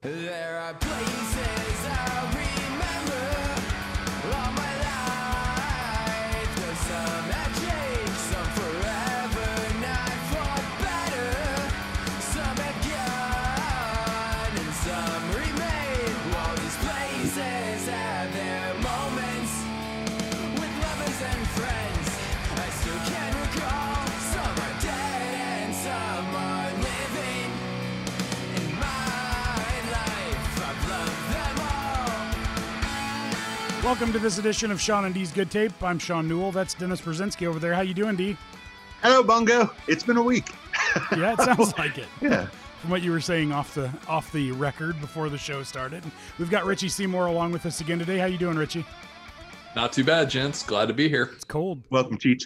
There are places Welcome to this edition of Sean and D's Good Tape. I'm Sean Newell. That's Dennis Brzezinski over there. How you doing, D? Hello, Bungo. It's been a week. Yeah, it sounds like it. Yeah. From what you were saying off the off the record before the show started. We've got Richie Seymour along with us again today. How you doing, Richie? Not too bad, gents. Glad to be here. It's cold. Welcome, Cheech.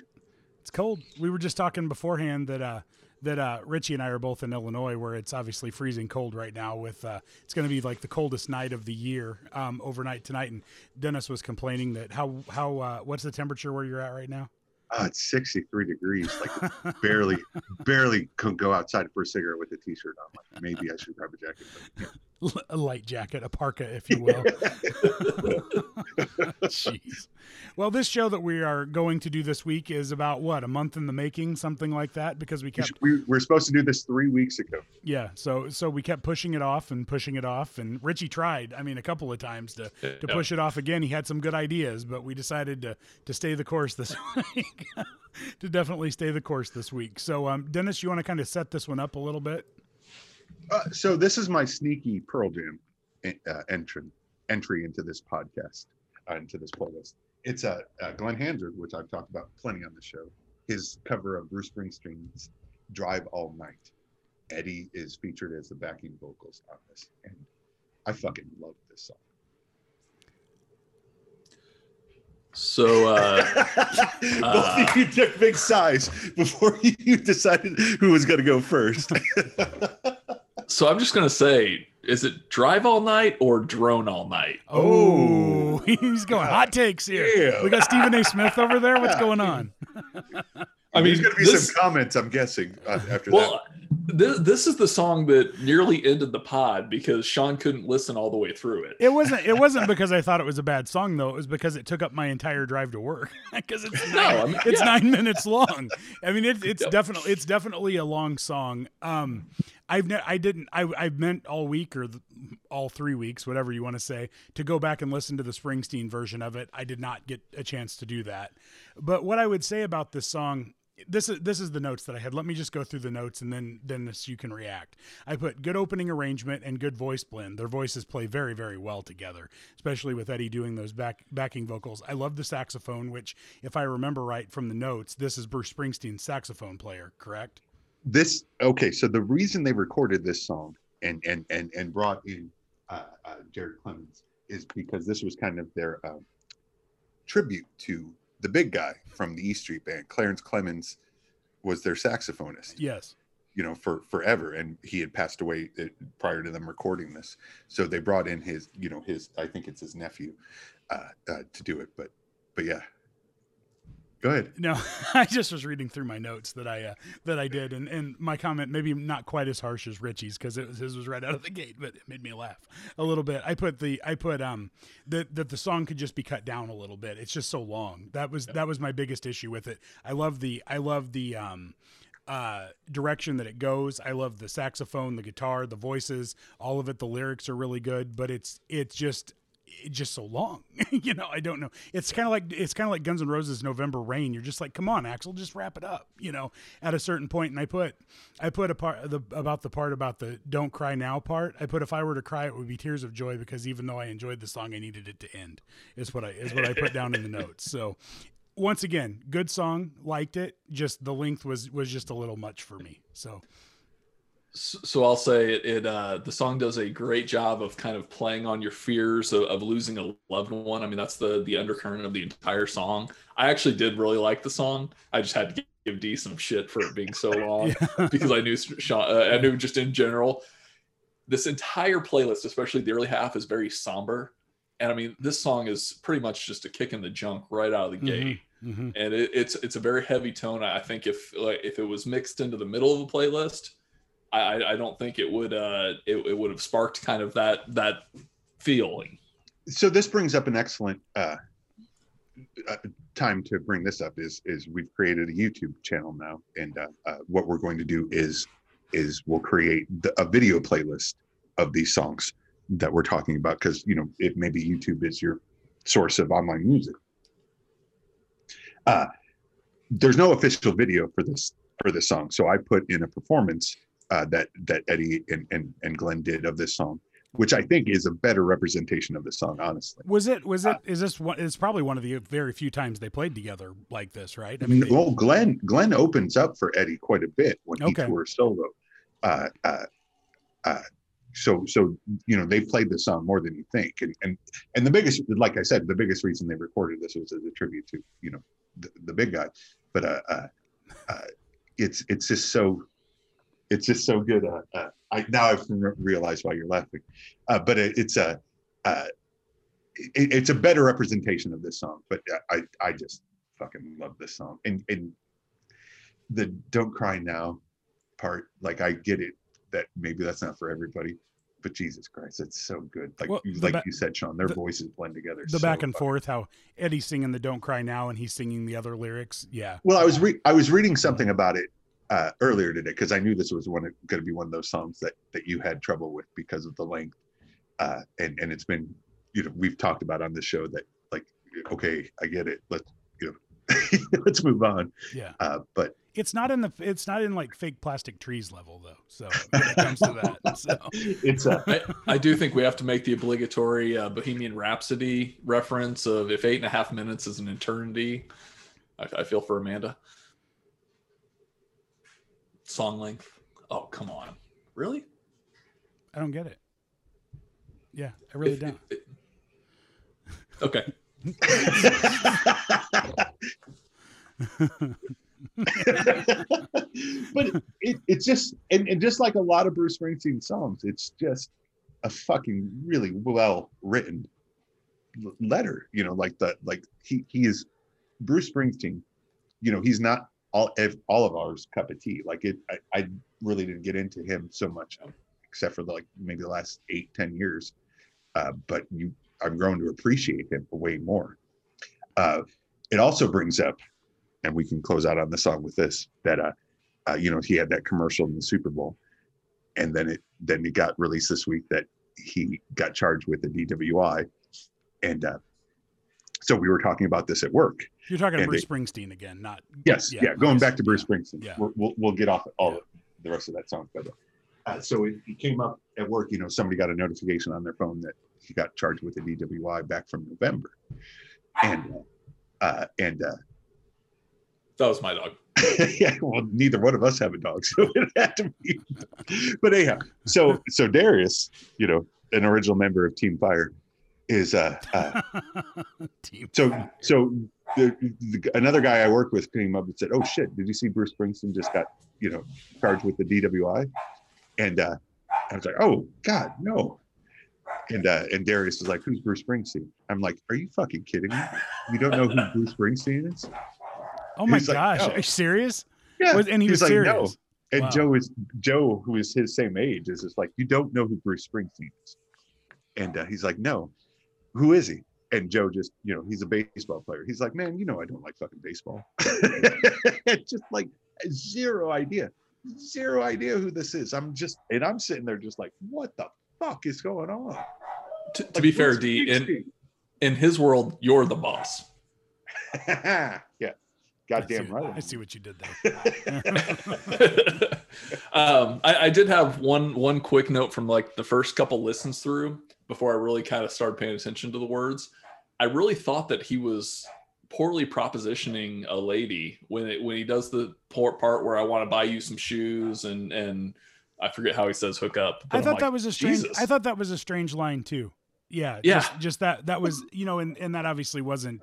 It's cold. We were just talking beforehand that uh that uh Richie and I are both in Illinois where it's obviously freezing cold right now with uh it's going to be like the coldest night of the year um overnight tonight and Dennis was complaining that how how uh what's the temperature where you're at right now? Oh, it's 63 degrees. Like barely, barely can go outside for a cigarette with a t-shirt on. Like maybe I should grab a jacket. But, yeah. A light jacket, a parka, if you will. Jeez. Well, this show that we are going to do this week is about what a month in the making, something like that, because we We kept should- We were supposed to do this three weeks ago. yeah. So so we kept pushing it off and pushing it off, and Richie tried. I mean, a couple of times to to Yeah. push it off again. He had some good ideas, but we decided to to stay the course this week. to definitely stay the course this week. So, um, Dennis, you want to kind of set this one up a little bit? Uh, so this is my sneaky Pearl Jam uh, entry entry into this podcast, uh, into this playlist. It's a uh, uh, Glen Hansard, which I've talked about plenty on the show. His cover of Bruce Springsteen's "Drive All Night." Eddie is featured as the backing vocals on this, and I fucking love this song. So, uh, Both of you took big sighs before you decided who was going to go first. so I'm just gonna say, is it drive all night or drone all night? Oh, he's going hot takes here. Yeah. We got Stephen A. Smith over there. What's going on? I mean, There's going to be this- some comments, I'm guessing, uh, after Well, this, this is the song that nearly ended the pod because Sean couldn't listen all the way through it. It wasn't. It wasn't because I thought it was a bad song, though. It was because it took up my entire drive to work. Because it's No, I mean, it's yeah. nine minutes long. I mean, it, it's Yep. definitely it's definitely a long song. Um, I've ne- I didn't I I meant all week or the, all three weeks, whatever you want to say, to go back and listen to the Springsteen version of it. I did not get a chance to do that. But what I would say about this song this is this is the notes that I had. Let me just go through the notes and then then this you can react. I put good opening arrangement and good voice blend. Their voices play very very well together, especially with Eddie doing those back backing vocals. I love the saxophone, which if I remember right from the notes, this is Bruce Springsteen's saxophone player, correct? this okay so the reason they recorded this song and and and and brought in uh, uh jared Clemons is because this was kind of their um, tribute to the big guy from the e street band clarence Clemons was their saxophonist Yes. you know for forever. And he had passed away uh, prior to them recording this. So they brought in his you know his i think it's his nephew uh, uh to do it. But but yeah go ahead No, I just was reading through my notes that I uh, that I did, and, and my comment maybe not quite as harsh as Richie's because it was his was right out of the gate, but it made me laugh a little bit. I put the I put um that that the song could just be cut down a little bit. It's just so long. That was that was my biggest issue with it. I love the I love the um uh direction that it goes. I love the saxophone, the guitar, the voices, all of it. The lyrics are really good, but it's it's just just so long. you know, I don't know. It's kind of like it's kind of like Guns N' Roses November Rain. You're just like, come on, Axl, just wrap it up. You know, at a certain. And I put I put a part the about the part about the don't cry now part. I put if I were to cry, it would be tears of joy because even though I enjoyed the song, I needed it to end. Is what I is what I put down in the notes. So. Once again, good song, liked it. Just the length was was just a little much for me. So So I'll say it, it uh, the song does a great job of kind of playing on your fears of, of losing a loved one. I mean, that's the the undercurrent of the entire song. I actually did really like the song. I just had to give D some shit for it being so long because I knew Sean, uh, I knew just in general, this entire playlist, especially the early half, is very somber. And I mean, this song is pretty much just a kick in the junk right out of the gate. hmm and it, it's it's a very heavy tone. I think if like if it was mixed into the middle of the playlist, I I- don't think it would uh it, it would have sparked kind of that that feeling. so this brings up an excellent uh, uh, time to bring this up is is we've created a YouTube channel now, and uh, uh, what we're going to do is is we'll create the, a video playlist of these songs that we're talking about because you know if maybe YouTube is your source of online music. Uh, there's no official video for this for this song, so I put in a performance uh, that that Eddie and, and and Glen did of this song which I think is a better representation of the song, honestly. Was it? Was Uh, it? Is this one? It's probably one of the very few times they played together like this, right? I mean, well, Glen Glen opens up for Eddie quite a bit when he Okay. tours solo. Uh, uh, uh, so so you know they played this song more than you think, and and and the biggest, like I said, the biggest reason they recorded this was as a tribute to you know the, the big guy. But uh, uh, uh, it's it's just so it's just so good. Uh, uh, I now I've realized why you're laughing, uh, but it, it's a uh, it, it's a better representation of this song. But I I just fucking love this song, and and the "Don't Cry Now" part, like I get it that maybe that's not for everybody, but Jesus Christ, it's so good. Like Well, you, like ba- you said, Sean, their the- voices blend together. the so back and fucking forth, how Eddie's singing the "Don't Cry Now" and he's singing the other lyrics. Yeah, Well, I was re- I was reading something about it uh, earlier today because I knew this was one going to be one of those songs that that you had trouble with because of the length, uh, and and it's been you know we've talked about on the show that like okay I get it let's you know let's move on yeah. uh, but It's not in the. It's not in like fake plastic trees level though. So when it comes to that, so it's uh, I, I do think we have to make the obligatory uh, Bohemian Rhapsody reference of if eight and a half minutes is an eternity. I, I feel for Amanda. Song length. Oh come on, really? I don't get it. Yeah, I really If- don't. if- okay. but it, it's just and, and just like a lot of Bruce Springsteen songs, it's just a fucking really well written letter. You know, like the like he he is Bruce Springsteen. You know, he's not all ev- all of ours cup of tea. Like it, I, I really didn't get into him so much, except for like maybe the last eight ten years. Uh, but you, I'm grown to appreciate him way more. Uh, it also brings up and we can close out on the song with this that uh, uh you know he had that commercial in the super bowl and then it then it got released this week that he got charged with a dwi and uh so we were talking about this at work You're talking to Bruce it- Springsteen again, not yes Yeah, yeah, going back to bruce yeah, springsteen yeah. We're, we'll, we'll get off all Yeah. the rest of that song but uh, so it, it came up at work you know somebody got a notification on their phone that he got charged with a dwi back from november and uh, uh and uh That was my dog. yeah, well, neither one of us have a dog, so it had to be. But anyhow, so so Darius, you know, an original member of Team Fire, is uh, uh so so the, the, another guy I worked with came up and said, "Oh shit, did you see Bruce Springsteen just got you know charged with the DWI?" And uh, I was like, "Oh God, no." And uh, and Darius was like, "Who's Bruce Springsteen?" I'm like, "Are you fucking kidding me? You don't know who Bruce Springsteen is?" Oh my he's like, gosh, no. are you serious? Yeah, Was- and he He's was like, "No." serious. And Wow. Joe is Joe, who is his same age, is just like, you don't know who Bruce Springsteen is. And uh, he's like, no, who is he? And Joe just, you know, he's a baseball player. He's like, man, you know, I don't like fucking baseball. just like zero idea, zero idea who this is. I'm just, and I'm sitting there just like, what the fuck is going on? To, to be fair, Bruce D, in in his world, you're the boss. yeah, I goddamn see, right. I see what you did there. um, I, I did have one one quick note from like the first couple listens through before I really kind of started paying attention to the words. I really thought that he was poorly propositioning a lady when it when he does the part part where I want to buy you some shoes and and I forget how he says hook up. I thought like, that was a strange. Jesus. I thought that was a strange line too. Yeah, Yeah. Just, just that. That was you know, and, and that obviously wasn't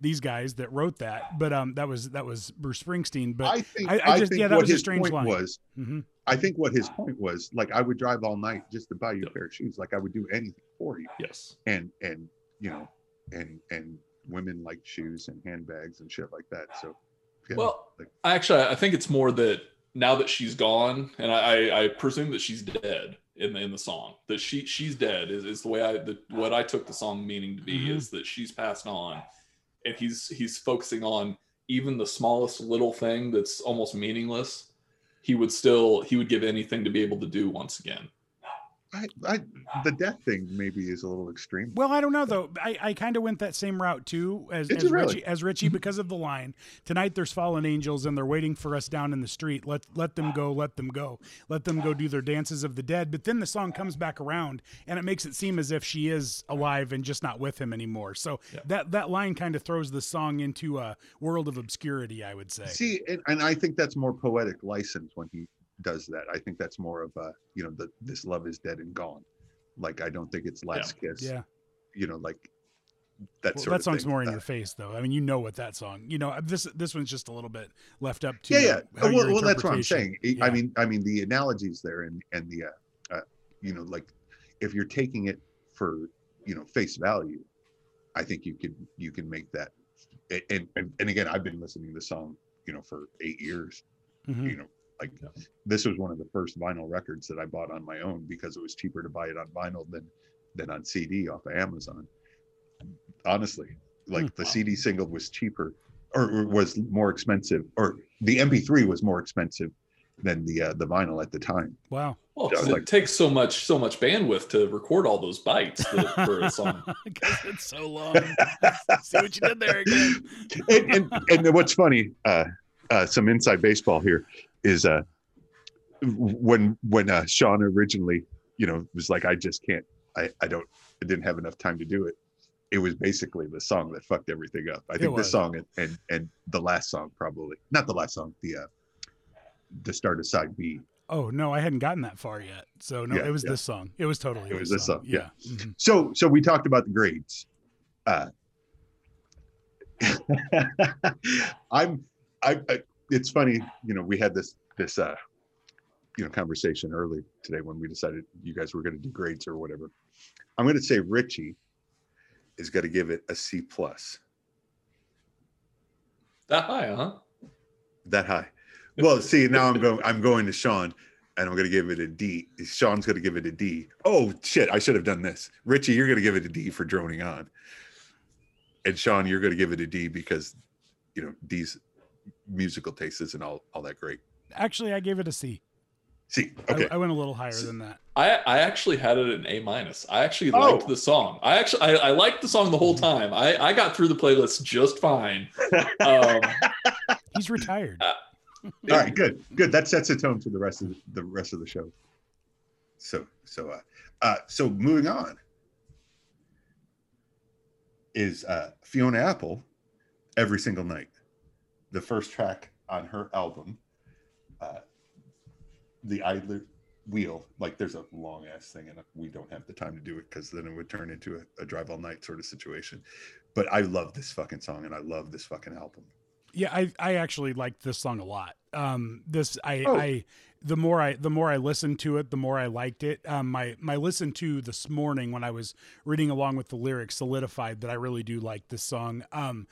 these guys that wrote that, but um, that was that was Bruce Springsteen. But I think, I- I, I just- think yeah, that was a strange line. was mhm. I think what his point was, like I would drive all night just to buy you a pair of shoes. Like I would do anything for you. yes. And and you know, and and women like shoes and handbags and shit like that. So yeah, Well, like- I actually I think it's more that now that she's gone, and I, I presume that she's dead in the, in the song. That she she's dead is, is the way I the, what I took the song meaning to be Mhm. is that she's passed on, and he's he's focusing on even the smallest little thing that's almost meaningless. He would still he would give anything to be able to do once again. I, I, the death thing maybe is a little extreme. Well, I don't know though. I, I kind of went that same route too as, as really? Richie as Richie because of the line. Tonight there's fallen angels and they're waiting for us down in the street. Let let them go, let them go. Let them go do their dances of the dead. But then the song comes back around and it makes it seem as if she is alive and just not with him anymore. So Yeah. that that line kind of throws the song into a world of obscurity, I would say. See, and, and I think that's more poetic license when he does that. I think that's more of a, you know, the this love is dead and gone. Like I don't think it's last kiss. yeah. You know, like that Well, sort that of song's thing. more in Uh, your face though. I mean, you know what that song. You know, this this one's just a little bit left up to yeah, yeah. how well, well, that's what I'm saying. I- I mean, I mean the analogies there, and and the, uh, uh, you know, like if you're taking it for you know face value, I think you could you can make that. And and, and again, I've been listening to the song, you know, for eight years. Mhm. You know, like this was one of the first vinyl records that I bought on my own because it was cheaper to buy it on vinyl than than on CD off of Amazon. Honestly, like Hmm. the CD single was cheaper or, or was more expensive, or the MP3 was more expensive than the uh, the vinyl at the time. Wow. Well, Yeah, 'cause like- it takes so much so much bandwidth to record all those bytes that, for a song. Because it's so long. See what you did there again. and, and, and what's funny, uh, uh, some inside baseball here is uh, when when uh, Sean originally, you know, was like, I just can't, I, I don't, I didn't have enough time to do it. It was basically the song that fucked everything up. I think the was. song and, and and the last song probably not the last song, the uh, the start of side B. Oh no, I hadn't gotten that far yet. So no, Yeah, it was yeah. this song. It was totally It was this song, yeah. Mhm. So so we talked about the grades. Uh, I'm I, I it's funny, you know, we had this this uh you know conversation early today when we decided you guys were going to do grades or whatever. I'm going to say Richie is going to give it a C plus. That high, huh? That high. Well, see, now I'm going I'm going to Sean and I'm going to give it a D. Sean's going to give it a D. Oh shit, I should have done this. Richie, you're going to give it a D for droning on. And Sean, you're going to give it a D because you know, D's musical taste isn't all all that great. Actually, I gave it a C. See, I- okay. I, went a little higher than that. I I actually had it an A minus. I actually Oh. liked the song. I actually I, I liked the song the whole time. I I got through the playlist just fine. Um, He's retired. All right, good, good. That sets a tone for the rest of the, the rest of the show. So, so, uh, uh, so moving on is uh, Fiona Apple, "Every Single Night," the first track on her album, uh, "The Idler Wheel." Like, there's a long ass thing, and we don't have the time to do it because then it would turn into a, a drive all night sort of situation. But I love this fucking song, and I love this fucking album. Yeah, I I actually liked this song a lot. Um, this I Oh. I the more I the more I listened to it, the more I liked it. Um, my my listen to this morning when I was reading along with the lyrics solidified that I really do like this song. Um,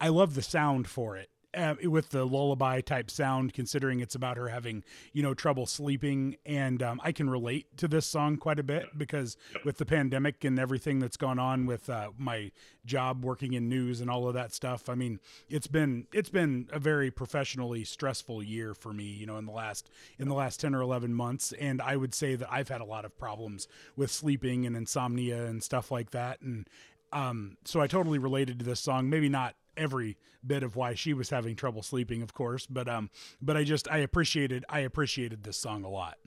I love the sound for it. Uh, with the lullaby type sound, considering it's about her having, you know, trouble sleeping, and um, I can relate to this song quite a bit because with the pandemic and everything that's gone on with uh, my job working in news and all of that stuff. I mean, it's been it's been a very professionally stressful year for me, you know, in the last in the last 10 or 11 months. And I would say that I've had a lot of problems with sleeping and insomnia and stuff like that. And um so I totally related to this song, maybe not every bit of why she was having trouble sleeping of course, but um but I just I appreciated I appreciated this song a lot.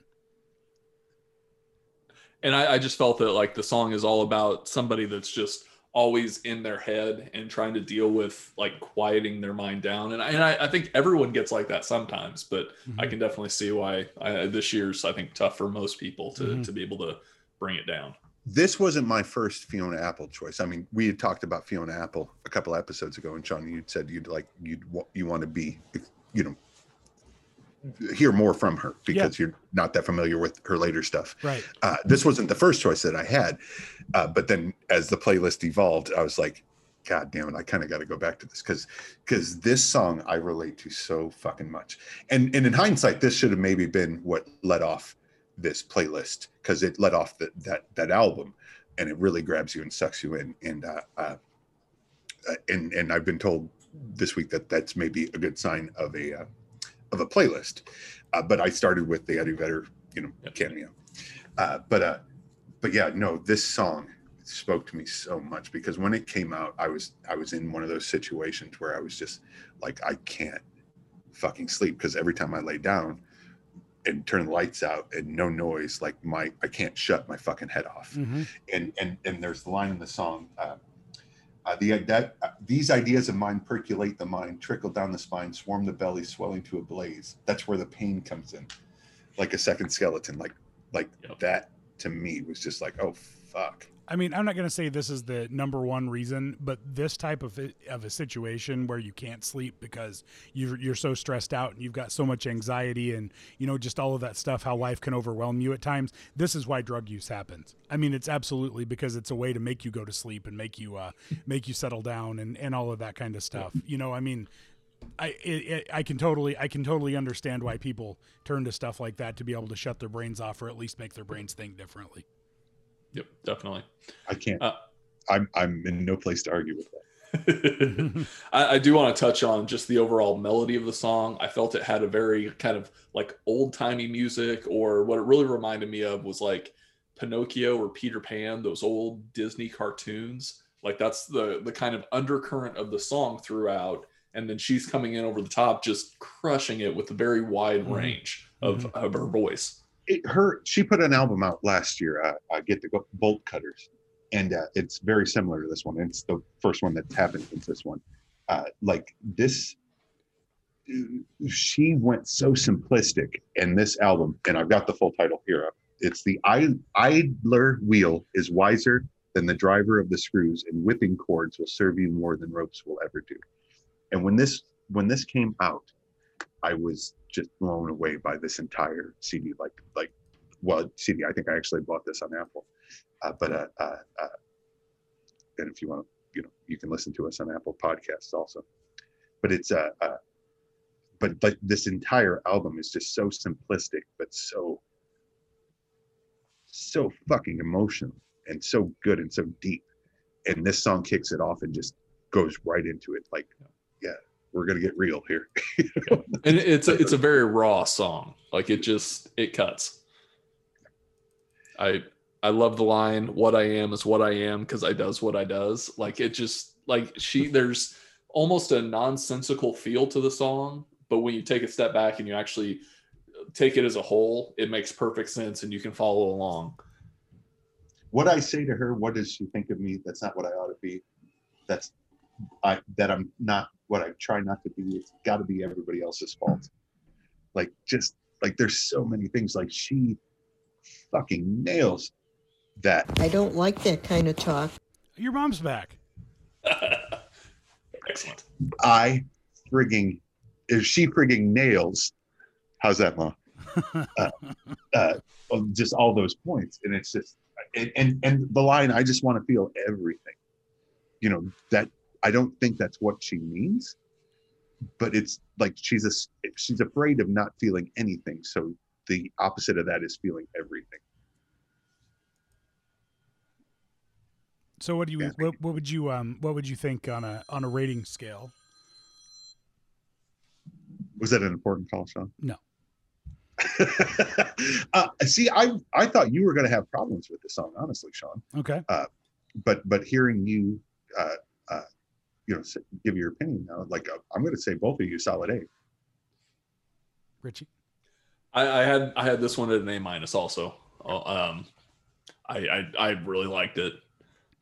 and I, I just felt that like the song is all about somebody that's just always in their head and trying to deal with like quieting their mind down and I, and I, I think everyone gets like that sometimes but I Mhm. can definitely see why I, this year's I think tough for most people to Mhm. to be able to bring it down. This wasn't my first Fiona Apple choice. I mean, we had talked about Fiona Apple a couple episodes ago, and Sean, you'd said you'd like you'd you want to be, you know, hear more from her because you're not that familiar with her later stuff. Right. Uh, this wasn't the first choice that I had, uh, but then as the playlist evolved, I was like, God damn it, I kind of got to go back to this because because this song I relate to so fucking much. And and in hindsight, this should have maybe been what led off this playlist because it led off the, that that album, and it really grabs you and sucks you in. And uh, uh, uh, and and I've been told this week that that's maybe a good sign of a uh, of a playlist. Uh, but I started with the Eddie Vedder, you know, Yep. cameo. Uh, but uh, but yeah, no, this song spoke to me so much because when it came out, I was I was in one of those situations where I was just like, I can't fucking sleep because every time I lay down and turn the lights out and no noise, like my I can't shut my fucking head off Mhm. and and and there's the line in the song uh, uh, the that uh, these ideas of mine percolate the mind trickle down the spine swarm the belly swelling to a blaze that's where the pain comes in like a second skeleton like like Yep. that to me was just like oh fuck I mean, I'm not going to say this is the number one reason, but this type of a, of a situation where you can't sleep because you're you're so stressed out and you've got so much anxiety and you know just all of that stuff, how life can overwhelm you at times. This is why drug use happens. I mean, it's absolutely because it's a way to make you go to sleep and make you uh, make you settle down and and all of that kind of stuff. You know, I mean. I it, it, I can totally I can totally understand why people turn to stuff like that to be able to shut their brains off or at least make their brains think differently. Yep, definitely. i can't Uh, i'm i'm in no place to argue with that I, I do want to touch on just the overall melody of the song. I felt it had a very kind of like old timey music, or what it really reminded me of was like Pinocchio or Peter Pan, those old Disney cartoons. Like that's the the kind of undercurrent of the song throughout, and then she's coming in over the top, just crushing it with a very wide Mhm. range of, of her voice. It, her she put an album out last year uh, i get the bolt cutters. And uh, it's very similar to this one. It's the first one that's happened since this one. Uh, like this she went so simplistic in this album and i've got the full title here it's the idler wheel is wiser than the driver of the screws and whipping cords will serve you more than ropes will ever do. And when this when this came out I was just blown away by this entire CD. Like, like, well, CD. I think I actually bought this on Apple. Uh, but uh, uh, uh, and if you want to, you know, you can listen to us on Apple Podcasts also. But it's uh, uh but but this entire album is just so simplistic, but so so fucking emotional and so good and so deep. And this song kicks it off and just goes right into it. Like, yeah, we're gonna get real here. and it's a, it's a very raw song like it just it cuts i i love the line what i am is what i am because i does what i does like it just like she there's almost a nonsensical feel to the song but when you take a step back and you actually take it as a whole it makes perfect sense and you can follow along what I say to her, what does she think of me? That's not what I ought to be. That's I that I'm not what I try not to be. It's got to be everybody else's fault. Like just like there's so many things. Like she fucking nails that. I don't like that kind of talk. Your mom's back. excellent I frigging if she frigging nails. How's that, ma? uh, uh, just all those points, and it's just and and, and the line. I just want to feel everything. You know that I don't think that's what she means, but it's like she's a she's afraid of not feeling anything. So the opposite of that is feeling everything. So what do you Yeah. what, what would you um what would you think on a on a rating scale? Was that an important call, Sean? No. uh, see, I I thought you were going to have problems with this song, honestly, Sean. Okay. But but hearing you, uh, uh, you know, s- give your opinion now, like uh, I'm going to say both of you solid A. Richie. I, I had I had this one at an A minus also. Uh, Um, I, I I really liked it.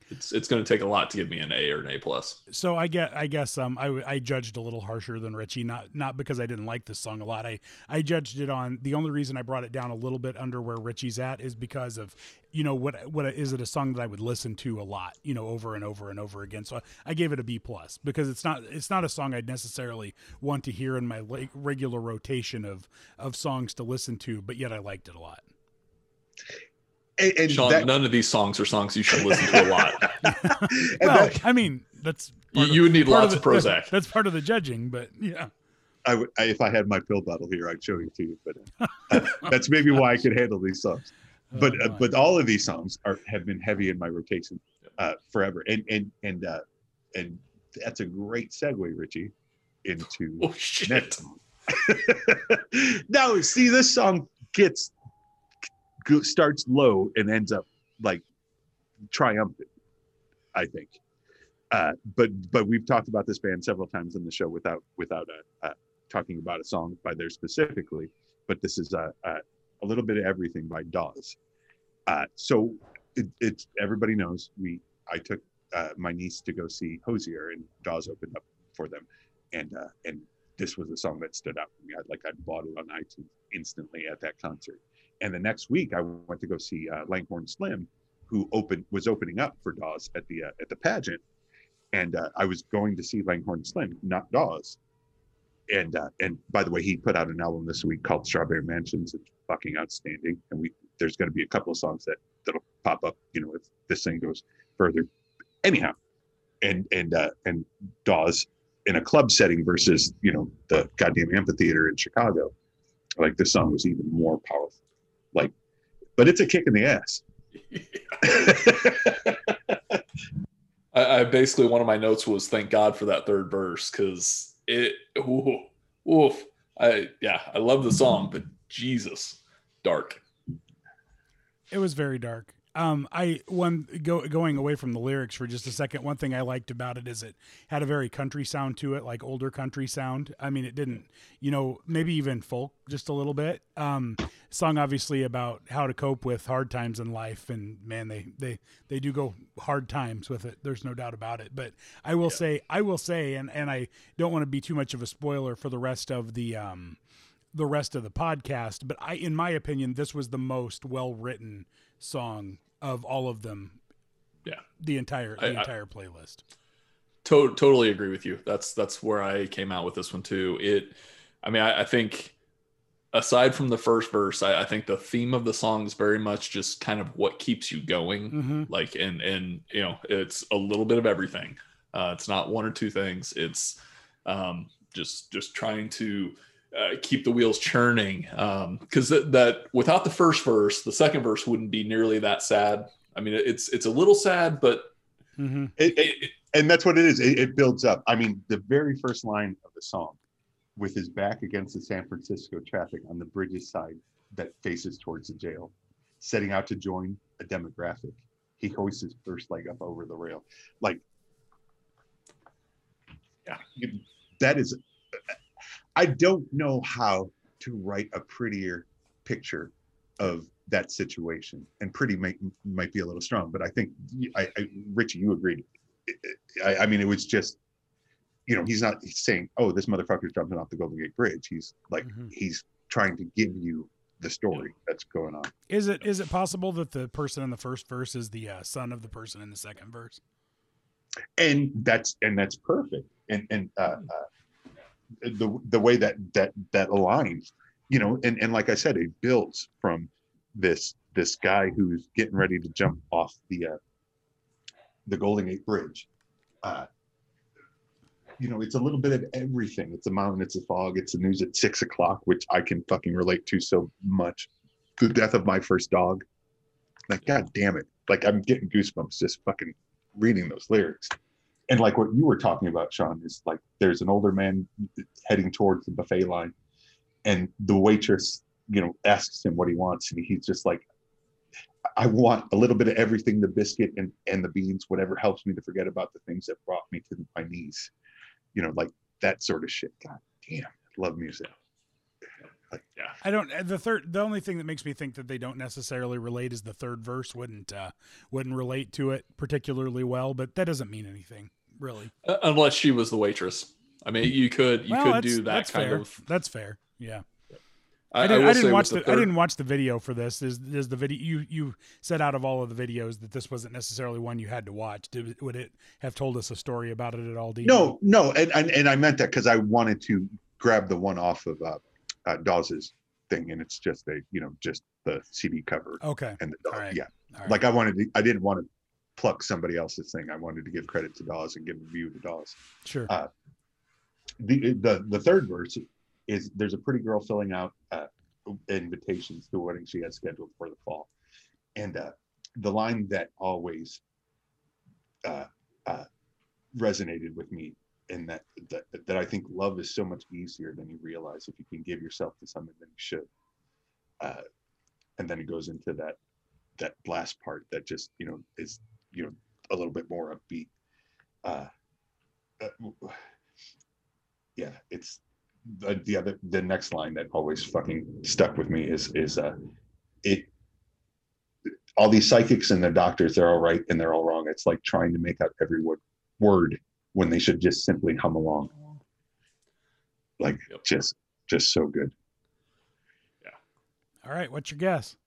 It's it's going to take a lot to give me an A or an A plus. So I get I guess um I, I judged a little harsher than Richie not not because I didn't like this song a lot. I I judged it on the only reason I brought it down a little bit under where Richie's at is because of you know what what is it a song that I would listen to a lot, you know, over and over and over again. So I, I gave it a B plus because it's not it's not a song I'd necessarily want to hear in my regular rotation of of songs to listen to, but yet I liked it a lot. And, and Sean, that, none of these songs are songs you should listen to a lot. and well, that- I mean, that's You, of- you would need lots of, the- Prozac. That's part of the judging, but yeah. I would, I, if I had my pill bottle here, I'd show it to you. But uh, that's maybe why I could handle these songs. But Oh, uh, but all of these songs are have been heavy in my rotation uh, forever, and and and uh, and that's a great segue, Richie, into Oh shit! now, see, this song gets go- starts low and ends up like triumphant. I think, uh, but but we've talked about this band several times in the show without without uh, uh, talking about a song by there specifically. But this is a a, little bit of everything by Dawes. Uh, so it, it's everybody knows we. I took my niece to go see Hozier, and Dawes opened up for them, and and this was a song that stood out for me. I like I bought it on iTunes instantly at that concert. And the next week, I went to go see uh, Langhorne Slim, who opened was opening up for Dawes at the uh, at the pageant, and uh, I was going to see Langhorne Slim, not Dawes. And uh, and by the way, he put out an album this week called Strawberry Mansions. It's fucking outstanding. And we there's going to be a couple of songs that that'll pop up, you know, if this thing goes further. Anyhow, and and uh, and Dawes in a club setting versus you know the goddamn amphitheater in Chicago. Like this song was even more powerful. Like, but it's a kick in the ass. I, I basically one of my notes was thank God for that third verse because it. Ooh, oof. I yeah, I love the song, but Jesus, dark. It was very dark. Um, I one go going away from the lyrics for just a second. One thing I liked about it is it had a very country sound to it, like older country sound. I mean, it didn't, you know, maybe even folk just a little bit. Um, song obviously about how to cope with hard times in life, and man, they they they do go hard times with it. There's no doubt about it. But I will say, I will say, and and I don't want to be too much of a spoiler for the rest of the um the rest of the podcast, but I, in my opinion, this was the most well written song of all of them. Yeah. the entire the I- I- entire playlist. To- totally agree with you. That's that's where I came out with this one too. It, I mean, I, I think aside from the first verse, I, I think the theme of the song is very much just kind of what keeps you going. hmm Like, and and you know, it's a little bit of everything. Uh, it's not one or two things. It's um, just just trying to uh, keep the wheels churning. Because that, that without the first verse, the second verse wouldn't be nearly that sad. I mean, it's it's a little sad, but hmm It- it- it, it- and that's what it is. It, it builds up. I mean, the very first line of the song, with his back against the San Francisco traffic on the bridge's side that faces towards the jail, setting out to join a demographic. He hoists his first leg up over the rail. Like, Yeah. you- that is. I don't know how to write a prettier picture of that situation. And pretty might might be a little strong, but I think I, I Richie, you agreed. I, I mean, it was just, you know, he's not he's saying, "Oh, this motherfucker's jumping off the Golden Gate Bridge." He's like, Mhm. he's trying to give you the story that's going on. Is it is it possible that the person in the first verse is the uh, son of the person in the second verse? and that's and that's perfect and and uh, uh the the way that that that aligns you know and and like i said it builds from this this guy who's getting ready to jump off the uh the golden gate bridge. Uh you know it's a little bit of everything. It's a mountain it's a fog it's the news at six o'clock which i can fucking relate to so much. The death of my first dog. Like god damn it. Like i'm getting goosebumps just fucking reading those lyrics. And like what you were talking about, Sean, is like there's an older man heading towards the buffet line, and the waitress, you know, asks him what he wants, and he's just like, "I want a little bit of everything: the biscuit and and the beans, whatever helps me to forget about the things that brought me to my knees." You know, like that sort of shit. God damn, love music. Yeah. I don't. uh, The third, the only thing that makes me think that they don't necessarily relate is the third verse wouldn't uh, wouldn't relate to it particularly well, but that doesn't mean anything really. uh, unless she was the waitress. I mean, you could you well, could that's, do that that's kind fair. of. That's fair. Yeah. I, I didn't, I didn't watch the, I third- didn't watch the video for this. Is is the video you you said out of all of the videos that this wasn't necessarily one you had to watch? Did would it have told us a story about it at all? Do you No, no, and and, and I meant that because I wanted to grab the one off of uh, uh, Dawes's thing, and it's just a you know just the CD cover Okay. and the dog. All right. yeah. All right. Like I wanted, to, I didn't want to pluck somebody else's thing. I wanted to give credit to Dawes and give a view to Dawes. Sure. Uh, the the the third verse is there's a pretty girl filling out uh, invitations to a wedding she has scheduled for the fall, and uh, the line that always uh, uh, resonated with me, and that, that that I think love is so much easier than you realize if you can give yourself to someone than you should. Uh, and then it goes into that that last part that just you know is you know a little bit more upbeat. Uh, uh, yeah, it's the, the other the next line that always fucking stuck with me is is uh it all these psychics and the doctors they're all right and they're all wrong it's like trying to make out every word word when they should just simply hum along like Yep. just just so good Yeah. All right. What's your guess?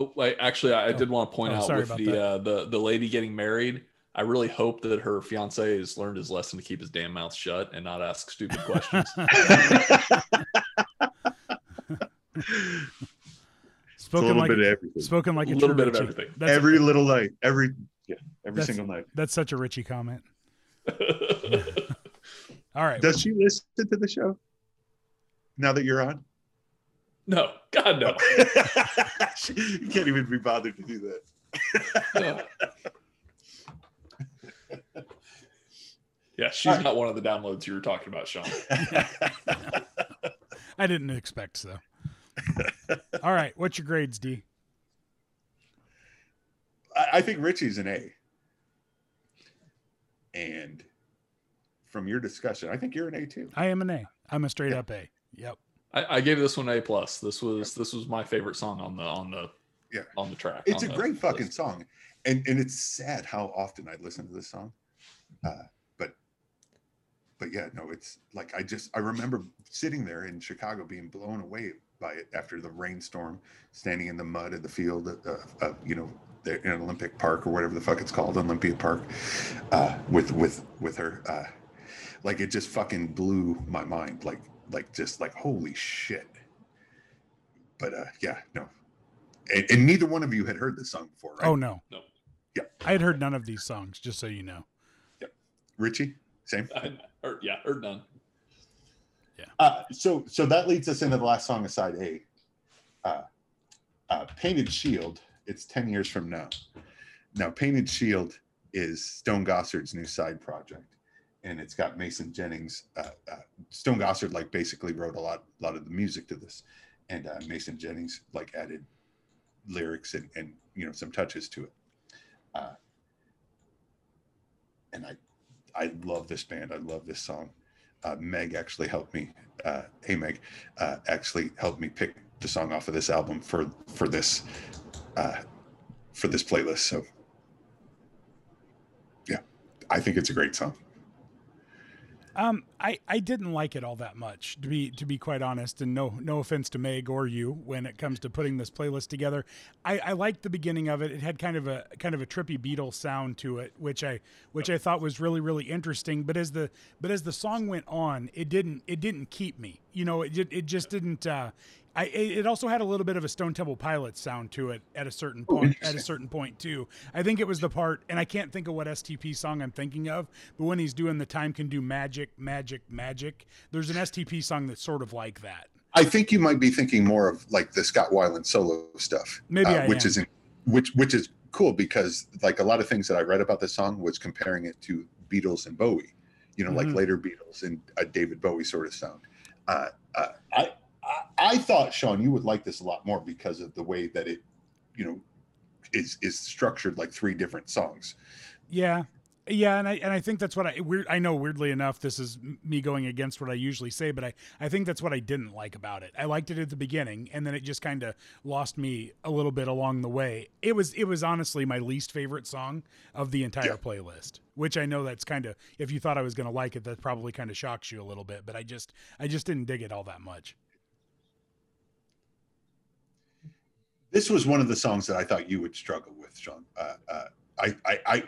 Oh, wait, actually, I, I did want to point Oh, out with the uh, the the lady getting married. I really hope that her fiance has learned his lesson to keep his damn mouth shut and not ask stupid questions. It's a spoken little like bit of everything spoken like a A little true bit of Richie. everything. That's, every little night every yeah every single night that's such a Richie comment. All right. does she listen to the show now that you're on no, God no. you can't even be bothered to do that yeah, she's not one of the downloads you were talking about, Sean. I didn't expect so. All right. What's your grades, D? I, I think Richie's an A. And from your discussion, I think you're an A too. I am an A. I'm a straight up A. Yep. I, I gave this one A plus. This was this was my favorite song on the on the Yeah. on the track. It's a great fucking list. song, and and it's sad how often I listen to this song, uh, but but yeah, no, it's like I just I remember sitting there in Chicago being blown away by it after the rainstorm, standing in the mud of the field, uh, uh, you know, in Olympic Park or whatever the fuck it's called, Olympia Park, uh, with with with her, uh, like it just fucking blew my mind, like like just like holy shit. But uh, yeah, no, and, and neither one of you had heard this song before, right? Oh no. No. Yeah. I had heard none of these songs, just so you know. Yeah. Richie, same. I, or, yeah, heard none. Yeah. Uh, so so that leads us into the last song aside A. Uh, uh, Painted Shield. It's ten years from now. Now, Painted Shield is Stone Gossard's new side project, and it's got Mason Jennings. Uh, uh, Stone Gossard like basically wrote a lot lot of the music to this, and uh, Mason Jennings like added lyrics and and you know some touches to it. Uh, and I I love this band. I love this song uh, Meg actually helped me. Uh, hey Meg, uh, actually helped me pick the song off of this album for for this uh, for this playlist. So yeah, I think it's a great song. Um, I, I didn't like it all that much to be to be quite honest, and no no offense to Meg or you when it comes to putting this playlist together. I, I liked the beginning of it. It had kind of a kind of a trippy Beatles sound to it, which I which I thought was really really interesting. But as the but as the song went on, it didn't it didn't keep me. You know, it it just didn't. Uh, I, it it also had a little bit of a Stone Temple Pilots sound to it at a certain Oh, point. at a certain point too. I think it was the part, and I can't think of what STP song I'm thinking of, but when he's doing the time can do magic, magic, magic. There's an STP song that's sort of like that. I think you might be thinking more of like the Scott Weiland solo stuff, Maybe uh, I which am. is in, which which is cool because like a lot of things that I read about this song was comparing it to Beatles and Bowie, you know, like Mhm. later Beatles and a David Bowie sort of sound. Uh, uh, I, I thought Sean you would like this a lot more because of the way that it, you know, is is structured like three different songs. Yeah. Yeah, and I and I think that's what I weird. I know weirdly enough, this is me going against what I usually say, but I I think that's what I didn't like about it. I liked it at the beginning, and then it just kind of lost me a little bit along the way. It was it was honestly my least favorite song of the entire Yeah. playlist, which I know that's kind of if you thought I was going to like it, that probably kind of shocks you a little bit. But I just I just didn't dig it all that much. This was one of the songs that I thought you would struggle with, Sean. Uh, uh, I, I, I,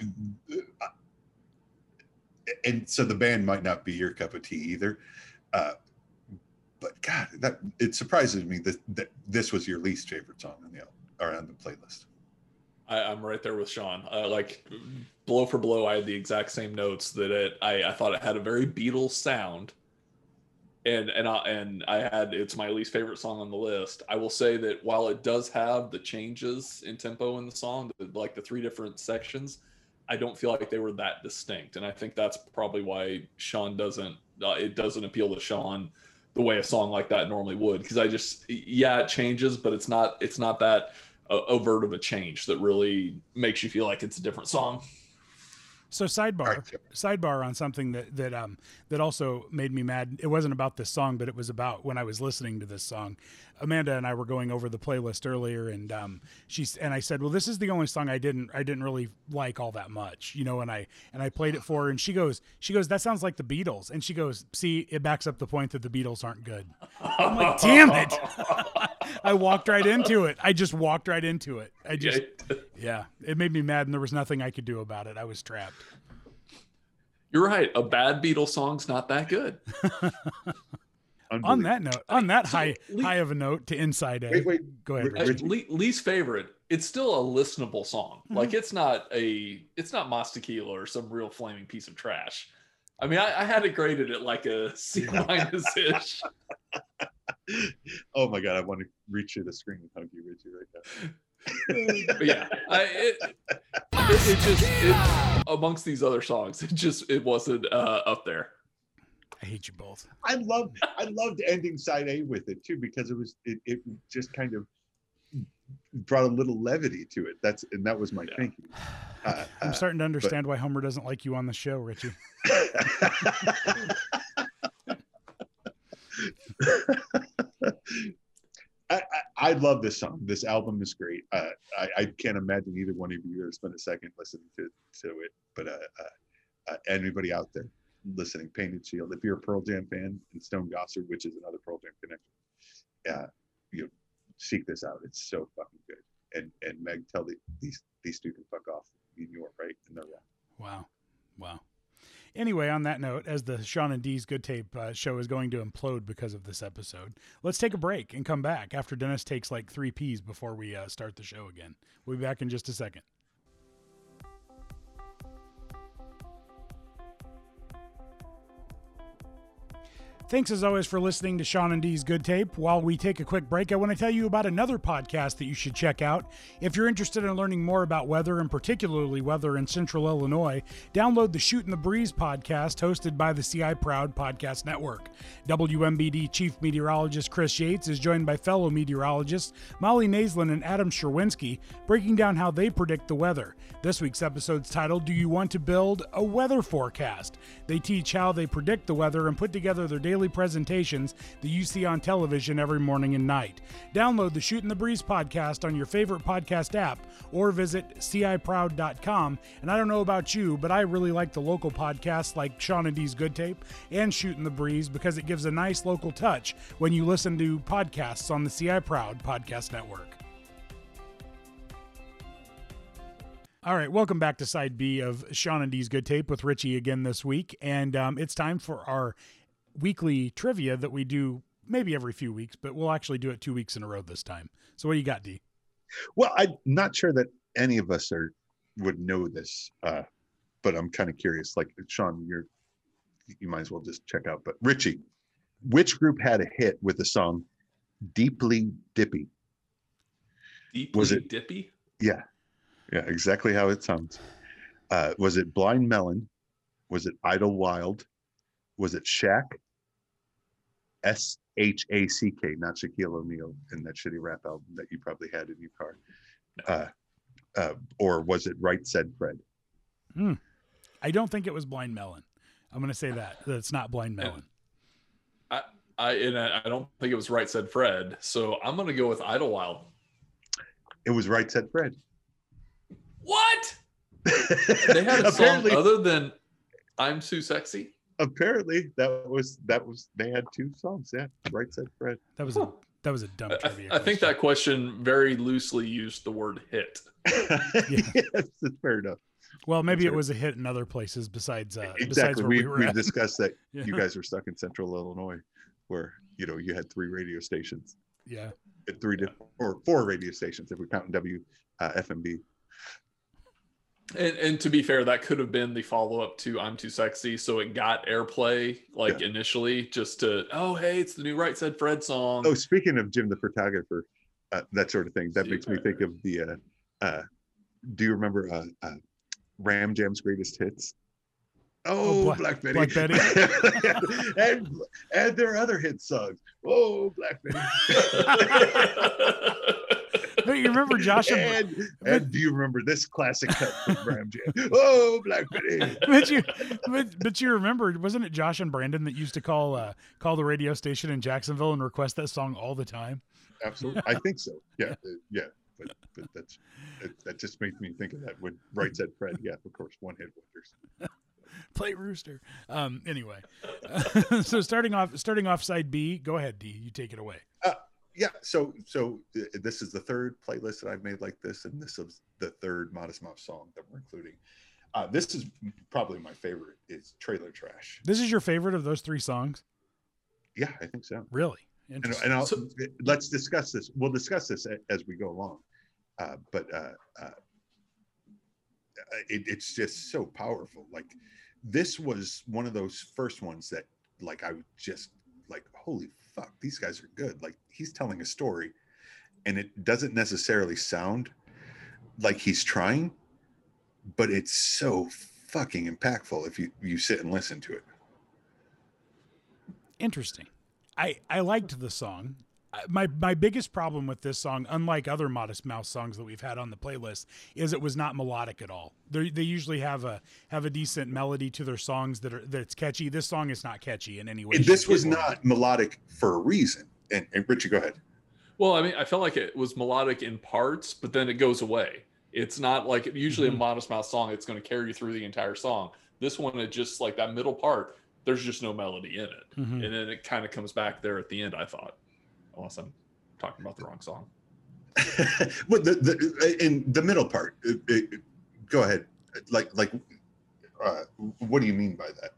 uh, and so the band might not be your cup of tea either. Uh, but God, that it surprises me that, that this was your least favorite song on the or on the playlist. I, I'm right there with Sean. Uh, like blow for blow, I had the exact same notes that it. I, I thought it had a very Beatles sound, and and I and I had it's my least favorite song on the list. I will say that while it does have the changes in tempo in the song, the- like the three different sections, I don't feel like they were that distinct, and I think that's probably why Sean doesn't. Uh, it doesn't appeal to Sean the way a song like that normally would, because I just yeah, it changes, but it's not it's not that uh, overt of a change that really makes you feel like it's a different song. So sidebar, right. sidebar on something that that um that also made me mad. It wasn't about this song, but it was about when I was listening to this song. Amanda and I were going over the playlist earlier, and um she's and I said, "Well, this is the only song I didn't I didn't really like all that much, you know." And I and I played it for her, and she goes she goes that sounds like the Beatles, and she goes, "See, it backs up the point that the Beatles aren't good." I'm like, "Damn it!" I walked right into it. I just walked right into it. I just yeah, it made me mad, and there was nothing I could do about it. I was trapped. You're right. A bad Beatles song's not that good. on that note, on that So, high le- high of a note to Inside A. Wait, wait. Go ahead, Ri- Richie. Richie. le- least favorite. It's still a listenable song. Mm-hmm. Like it's not a. It's not Mastakila or some real flaming piece of trash. I mean, I, I had it graded at like a C minus ish. Oh my god, I want to reach through the screen and hug you, Richie, right now. but yeah, I, it, it, it just it, amongst these other songs, it just it wasn't uh, up there. I hate you both. I loved I loved ending side A with it too because it was it, it just kind of brought a little levity to it. That's and that was my Yeah. thinking. Uh, I'm uh, starting to understand why Homer doesn't like you on the show, Richie. I, I, I love this song. This album is great. Uh, I, I can't imagine either one of you ever spent a second listening to, to it. But uh, uh, uh, anybody out there listening, Painted Shield, if you're a Pearl Jam fan and Stone Gossard, which is another Pearl Jam connection, uh, you know, seek this out. It's so fucking good. And and Meg, tell the, these these two can fuck off. You knew right? And they're wrong. Wow. Wow. Anyway, on that note, as the Sean and D's Good Tape uh, show is going to implode because of this episode, let's take a break and come back after Dennis takes like three P's before we uh, start the show again. We'll be back in just a second. Thanks as always for listening to Sean and D's Good Tape. While we take a quick break, I want to tell you about another podcast that you should check out. If you're interested in learning more about weather and particularly weather in central Illinois, download the Shoot in the Breeze podcast hosted by the CI Proud Podcast Network. WMBD Chief Meteorologist Chris Yates is joined by fellow meteorologists Molly Naslin and Adam Sherwinski, breaking down how they predict the weather. This week's episode's titled Do You Want to Build a Weather Forecast? They teach how they predict the weather and put together their daily presentations that you see on television every morning and night. Download the Shoot in the Breeze podcast on your favorite podcast app or visit ciproud.com. And I don't know about you, but I really like the local podcasts like Sean and D's Good Tape and Shoot in the Breeze because it gives a nice local touch when you listen to podcasts on the CI Proud Podcast Network. All right, welcome back to side B of Sean and D's Good Tape with Richie again this week, and um, it's time for our weekly trivia that we do maybe every few weeks, but we'll actually do it two weeks in a row this time. So, what do you got, D? Well, I'm not sure that any of us are would know this, uh, but I'm kind of curious. Like Sean, you're you might as well just check out. But Richie, which group had a hit with the song "Deeply Dippy"? Deeply Was it- dippy? Yeah, yeah, exactly how it sounds. Uh, was it Blind Melon? Was it Idlewild? Was it Shack? S H A C K, not Shaquille O'Neal in that shitty rap album that you probably had in your car. Uh, uh, or was it Right Said Fred? I don't think it was Blind Melon. I'm going to say that that it's not Blind Melon. I, I and I I don't think it was right said Fred. So I'm gonna go with Idlewild. It was Right Said Fred. What? They had a song apparently, other than "I'm Too Sexy." Apparently that was that was they had two songs. Yeah, Right Said Fred. That was a that was a dumb trivia. I think question. that question very loosely used the word "hit." yes, that's fair enough. Well, maybe That's it right. was a hit in other places besides uh, besides exactly. where We, we were we discussed that Yeah. you guys were stuck in central Illinois where you know you had three radio stations yeah. three different or four radio stations if we count counting W uh, FMB And, and to be fair, that could have been the follow up to "I'm Too Sexy," so it got airplay like Yeah. initially, just to oh hey, it's the new Right Said Fred song. Oh, speaking of Jim the photographer, uh, that sort of thing, that makes me think of the. Uh, uh, do you remember uh, uh, Ram Jam's greatest hits? Oh, Bla- Black Betty. Black Betty. and and their other hit songs. Oh, Black Betty. But you remember Josh and, and, and do you remember this classic cut from Ram Jam? Oh, Black Betty. but you but, but you remember wasn't it Josh and Brandon that used to call uh call the radio station in Jacksonville and request that song all the time? Absolutely, I think so. Yeah, uh, yeah. But but that's that, that just makes me think of that when Right Said Fred. Yeah, of course, one hit wonders. Play Rooster. Um anyway. so starting off starting off side B, go ahead D, you take it away. Yeah so so this is the third playlist that i've made like this and this is the third modest mouse song that we're including uh this is probably my favorite is trailer trash This is your favorite of those three songs? yeah i think so Really? and, Interesting. and I'll, So- let's discuss this we'll discuss this as we go along uh but uh, uh it, it's just so powerful like this was one of those first ones that like i was just like holy fuck these guys are good like he's telling a story and it doesn't necessarily sound like he's trying but it's so fucking impactful if you you sit and listen to it Interesting. I I liked the song. I- My my biggest problem with this song, unlike other Modest Mouse songs that we've had on the playlist, is it was not melodic at all. They they usually have a have a decent melody to their songs that are that's catchy. This song is not catchy in any way. this was or form. not melodic for a reason and, and richie go ahead Well, I mean, I felt like it was melodic in parts, but then it goes away. It's not like usually Mhm. a Modest Mouse song, it's going to carry you through the entire song. This one, it just like that middle part, there's just no melody in it. Mhm. And then it kind of comes back there at the end, I thought. Unless I'm talking about the wrong song. but the, the in the middle part. uh, uh, go ahead. Like like, uh, what do you mean by that?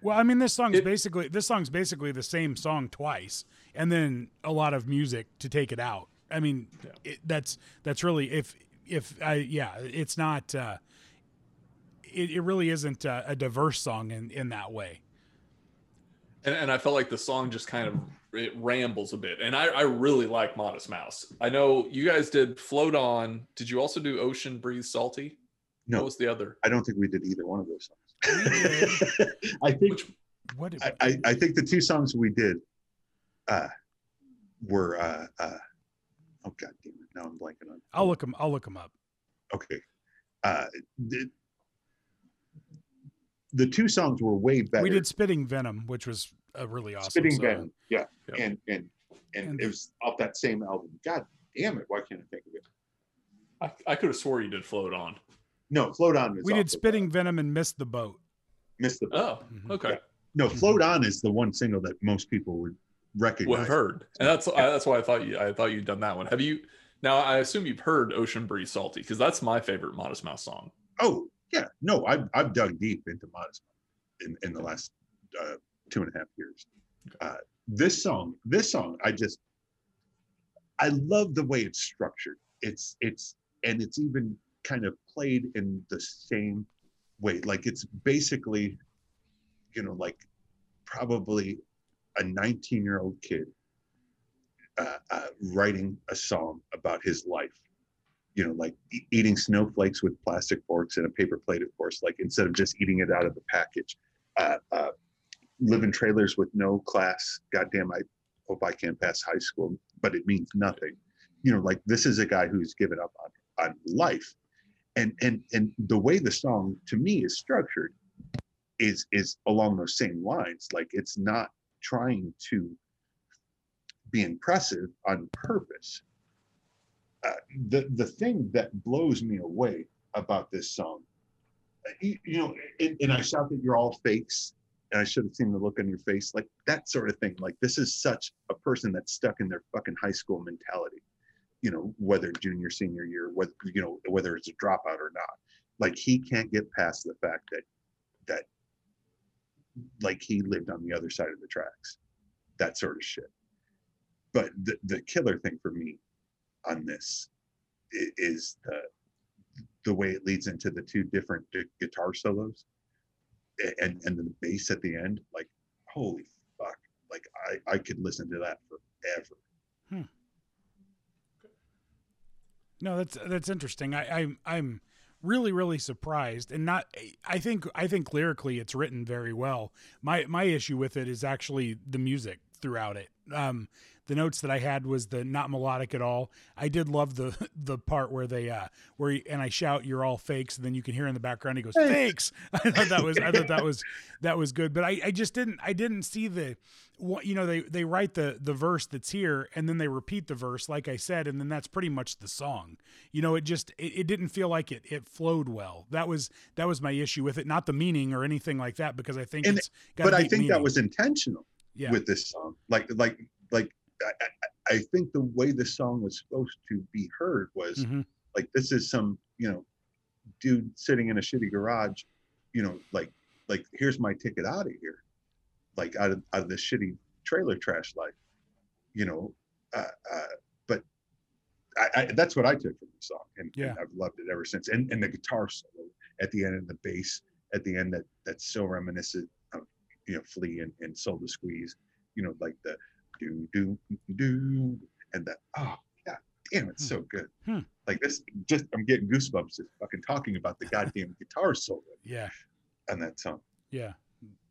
Well, I mean, this song's It- basically this song's basically the same song twice, and then a lot of music to take it out. I mean, Yeah. it, that's that's really if if I yeah, it's not. Uh, it, it really isn't uh, a diverse song in in that way. And, and I felt like the song just kind of it rambles a bit. And I, I really like Modest Mouse. I know you guys did Float On. Did you also do Ocean Breeze Salty? No. What was the other? I don't think we did either one of those songs. I think Which what? did- I, I, I think the two songs we did uh, were uh, uh, oh god damn it now I'm blanking on. I'll look them. I'll look them up. Okay, uh, the, the two songs were way better. We did Spitting Venom, which was a really awesome. Spitting song. Venom, yeah, Yeah. and and and And- it was off that same album. God damn it! Why can't I think of it? I, I could have swore you did Float On. No, Float On. Is We did Spitting Venom and Missed the Boat. Missed the. Oh, Mhm. okay. No, Float On is the one single that most people would recognize. Would have heard. And that's I, that's why I thought you I thought you'd done that one. Have you now I assume you've heard Ocean Breeze Salty, because that's my favorite Modest Mouse song. Oh yeah, no, I've I've dug deep into Modest in in the last uh, two and a half years. Uh, this song, this song, I just I love the way it's structured. It's it's and it's even kind of played in the same way. Like it's basically, you know, like probably a 19 year old kid uh, uh, writing a song about his life you know, like e- eating snowflakes with plastic forks and a paper plate, of course, like instead of just eating it out of the package. Uh, uh, live in trailers with no class. Goddamn, I hope I can't pass high school, but it means nothing. You know, like this is a guy who's given up on, on life. And and and the way the song to me is structured is is along those same lines. Like it's not trying to be impressive on purpose the the thing that blows me away about this song, uh, you, you know, and, and I shout that you're all fakes, and I should have seen the look on your face, like that sort of thing. Like this is such a person that's stuck in their fucking high school mentality, you know, whether junior senior year, whether you know whether it's a dropout or not. Like he can't get past the fact that that like he lived on the other side of the tracks, that sort of shit. But the the killer thing for me on this is the the way it leads into the two different gu- guitar solos and and the bass at the end like holy fuck like i i could listen to that forever No, that's that's interesting. I, I'm I'm really really surprised, and not. I think I think lyrically it's written very well. My my issue with it is actually the music throughout it. Um, the notes that I had was the not melodic at all. I did love the the part where they uh where he, and I shout you're all fakes, and then you can hear in the background he goes fakes. I thought that was I thought that was that was good, but I I just didn't I didn't see the what you know they they write the the verse that's here and then they repeat the verse like I said and then that's pretty much the song. You know, it just it, it didn't feel like it it flowed well. That was that was my issue with it, not the meaning or anything like that because I think And- it's got but i think that was intentional yeah. with this song like like like I, I, think the way the song was supposed to be heard was Mhm. like this is some you know dude sitting in a shitty garage you know like like here's my ticket out of here like out of out of this shitty trailer trash life you know uh, uh but I, I that's what i took from the song and, Yeah. and i've loved it ever since and and the guitar solo at the end and the bass at the end that that's so reminiscent of you know flea and, and soul to squeeze you know like the do do do and that oh yeah damn it's so good Hmm. like this just i'm getting goosebumps just fucking talking about the goddamn guitar solo yeah. and that song Yeah.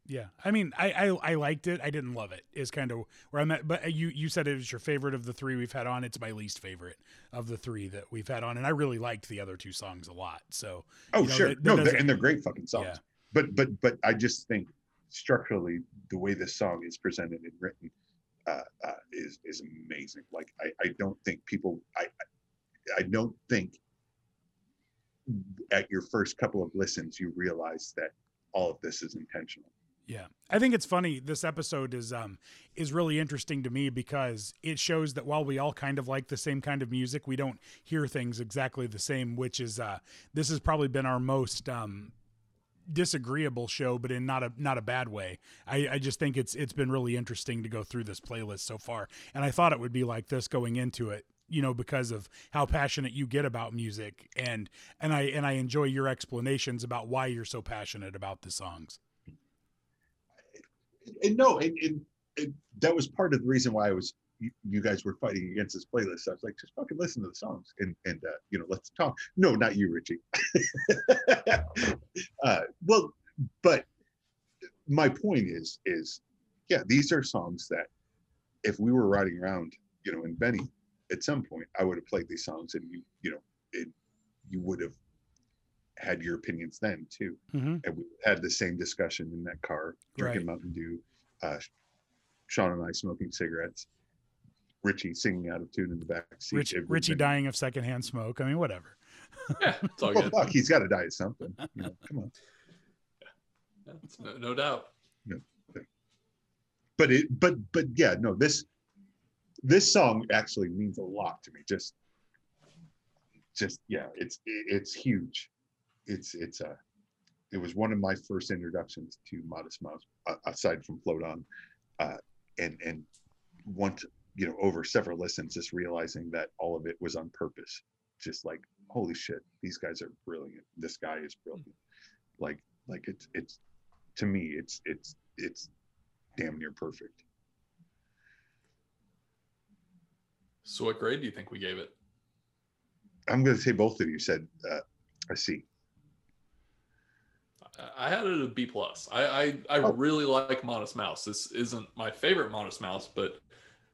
Yeah. I mean, I, I I liked it. I didn't love it. Is kind of where I'm at. But you you said it was your favorite of the three we've had on. It's my least favorite of the three that we've had on, and I really liked the other two songs a lot. So oh You know, sure that- that no they're- and they're great fucking songs yeah, but but but i just think structurally the way this song is presented and written uh, uh is is amazing like i i don't think people i i don't think at your first couple of listens you realize that all of this is intentional yeah. I think it's funny. This episode is um is really interesting to me because it shows that while we all kind of like the same kind of music, we don't hear things exactly the same. Which is uh this has probably been our most um disagreeable show, but in not a not a bad way. I, I just think it's it's been really interesting to go through this playlist so far, and I thought it would be like this going into it. You know, because of how passionate you get about music, and and I and I enjoy your explanations about why you're so passionate about the songs. and no and, and, and that was part of the reason why i was you, guys were fighting against this playlist. I was like just fucking listen to the songs and and uh, you know let's talk. No not you richie. Uh, well but my point is is yeah these are songs that if we were riding around you know in benny at some point i would have played these songs and you you know it, you would have had your opinions then too. Mm-hmm. and we had the same discussion in that car, drinking Right. Mountain Dew, uh, Sean and I smoking cigarettes, Richie singing out of tune in the back seat. Rich, Richie been- dying of secondhand smoke. I mean, whatever. Yeah, it's all Well, good. fuck, he's got to die of something. You know, come on. Yeah, it's no, no doubt. But it, but but yeah, no, this this song actually means a lot to me. Just, just yeah, it's it's huge. It's it's a. It was one of my first introductions to Modest Mouse, uh, aside from Float On, uh, and and once you know over several listens, just realizing that all of it was on purpose. Just like holy shit, these guys are brilliant. This guy is brilliant. Like like it's it's to me it's it's it's damn near perfect. So, what grade do you think we gave it? I'm going to say both of you said uh, a C. I- I had it a B plus. I I, I Oh. really like Modest Mouse. This isn't my favorite Modest Mouse, but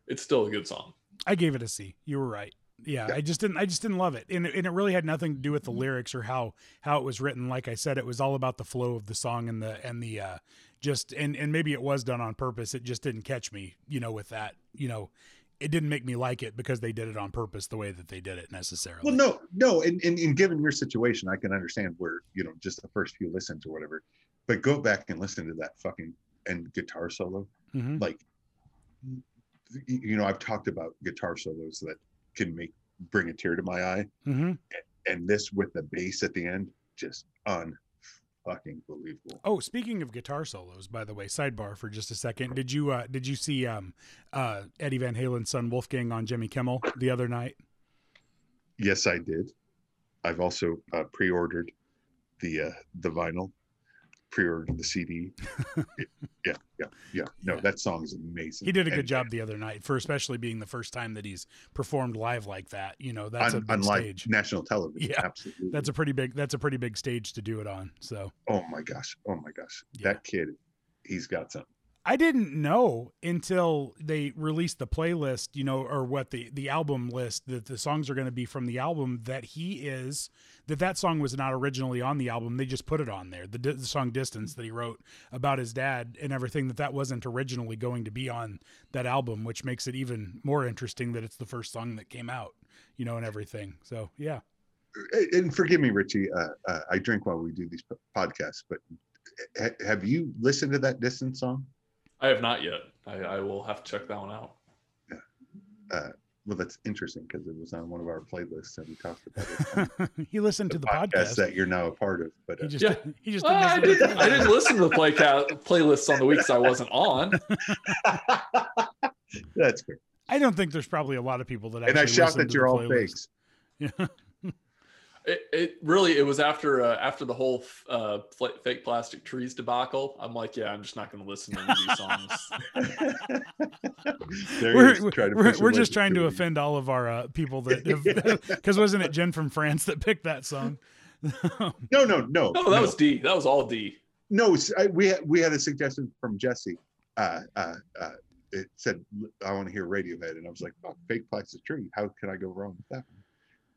it's still a good song. I gave it a C. You were right. Yeah, Yeah. I just didn't. I just didn't love it, and it, and it really had nothing to do with the lyrics or how how it was written. Like I said, it was all about the flow of the song and the and the uh, just and and maybe it was done on purpose. It just didn't catch me, you know, with that. You know, it didn't make me like it because they did it on purpose the way that they did it necessarily. Well, no, no, and, and, and given your situation, I can understand where you know just the first few listens or whatever, but go back and listen to that fucking and guitar solo. Mhm. Like, y- you know, I've talked about guitar solos that can make bring a tear to my eye, Mhm. and this with the bass at the end, just un fucking believable. Oh, speaking of guitar solos, by the way, sidebar for just a second. Did you uh, did you see um, uh, Eddie Van Halen's son Wolfgang on Jimmy Kimmel the other night? Yes, I did. I've also uh, pre-ordered the uh, the vinyl, pre-ordered the CD. yeah, yeah, yeah. No, Yeah. that song is amazing. He did a good And- job the other night for especially being the first time that he's performed live like that. You know, that's a big stage. national television. Yeah, absolutely. That's a pretty big that's a pretty big stage to do it on. So oh my gosh, oh my gosh, Yeah. that kid, he's got something. I didn't know until they released the playlist, you know, or what the the album list that the songs are going to be from the album that he is that that song was not originally on the album. They just put it on there. The, the song "Distance" that he wrote about his dad and everything that that wasn't originally going to be on that album, which makes it even more interesting that it's the first song that came out, you know, and everything. So yeah, And- forgive me, Richie. Uh, uh, I drink while we do these podcasts, but ha- have you listened to that distance song? I have not yet. I, I will have to check that one out. Yeah. Well, that's interesting because it was on one of our playlists and we talked about it. he listened to the, podcast. that you're now a part of. But he uh, just Yeah. he just Well, I, didn't listen to didn't, the I didn't listen to the play ca- playlists on the weeks I wasn't on. that's fair. I don't think there's probably a lot of people that And I actually shout listen that to you're the all fakes. Yeah. It, it really it was after uh, after the whole uh, fake plastic trees debacle. I'm like, yeah, I'm just not going to listen to any of these songs. There we're is, we're, we're, push we're away just trying to two. offend all of our uh, people that because wasn't it Jen from France that picked that song? No, no, no. No, that was D. That was all D. no. s- I- we had we had a suggestion from Jesse. Uh, uh, uh, it said, "I want to hear Radiohead," and I was like, oh, "Fake plastic tree. How can I go wrong with that?" one?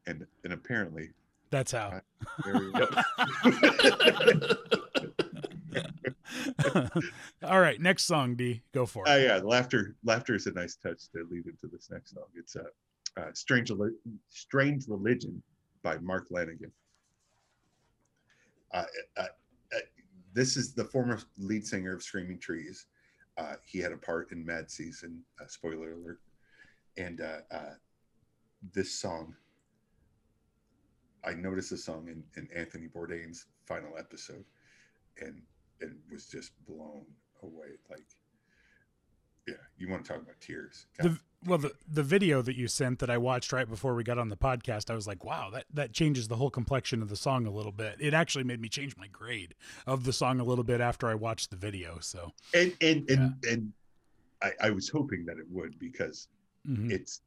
And and apparently, That's how. there we go. all right, next song, D, go for it. Uh, yeah, laughter. Laughter is a nice touch to lead into this next song. It's uh, uh, "Strange Strange Religion" by Mark Lanegan. Uh, uh, uh, this is the former lead singer of Screaming Trees. Uh, he had a part in Mad Season. Uh, spoiler alert! And uh, uh, this song, I noticed the song in, in Anthony Bourdain's final episode, and and was just blown away. Like, yeah, you want to talk about tears? The, well, the the video that you sent that I watched right before we got on the podcast, I was like, wow, that that changes the whole complexion of the song a little bit. It actually made me change my grade of the song a little bit after I watched the video. So, and and and, and I, I was hoping that it would because mhm. it's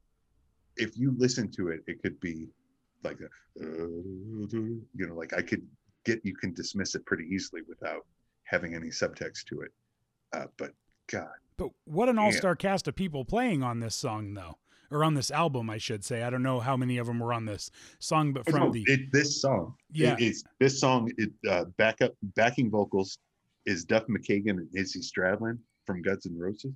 if you listen to it, it could be like uh, you know, like I could get you can dismiss it pretty easily without having any subtext to it. Uh, but God, But what an all-star cast of people playing on this song, though, or on this album, I should say. I don't know how many of them were on this song, but from no, the it, this song, Yeah. it, it's this song. It uh, backup backing vocals is Duff McKagan and Izzy Stradlin from Guns N' Roses.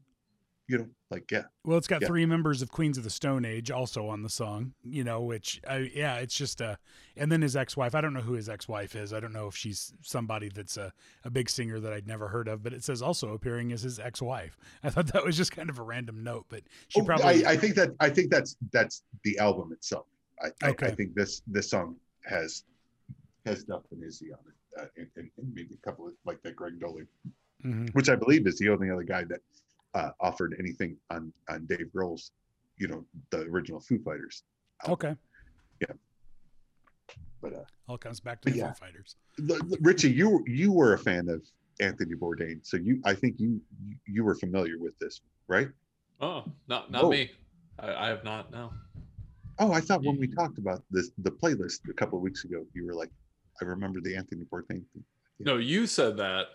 You know, like yeah, well, it's got yeah. three members of Queens of the Stone Age also on the song. You know, which I, yeah, it's just a, and then his ex-wife. I don't know who his ex-wife is. I don't know if she's somebody that's a a big singer that I'd never heard of. But it says also appearing as his ex-wife. I thought that was just kind of a random note, but she Oh, probably. I, I think that I think that's that's the album itself. I, I, I think this this song has has Duff and Izzy on it, uh, and, and, and maybe a couple of like that Greg Dulli, Mhm. which I believe is the only other guy that uh, offered anything on on Dave Grohl's, you know, the original Foo Fighters. Okay, Yeah. But uh, all comes back to the Yeah. Foo Fighters. the, the- Richie, you you were a fan of Anthony Bourdain, so you I think you you were familiar with this, right? Oh, not not Oh. me. I, I have not. No. Oh, I thought when we talked about this the playlist a couple of weeks ago, you were like, I remember the Anthony Bourdain thing. No, you said that.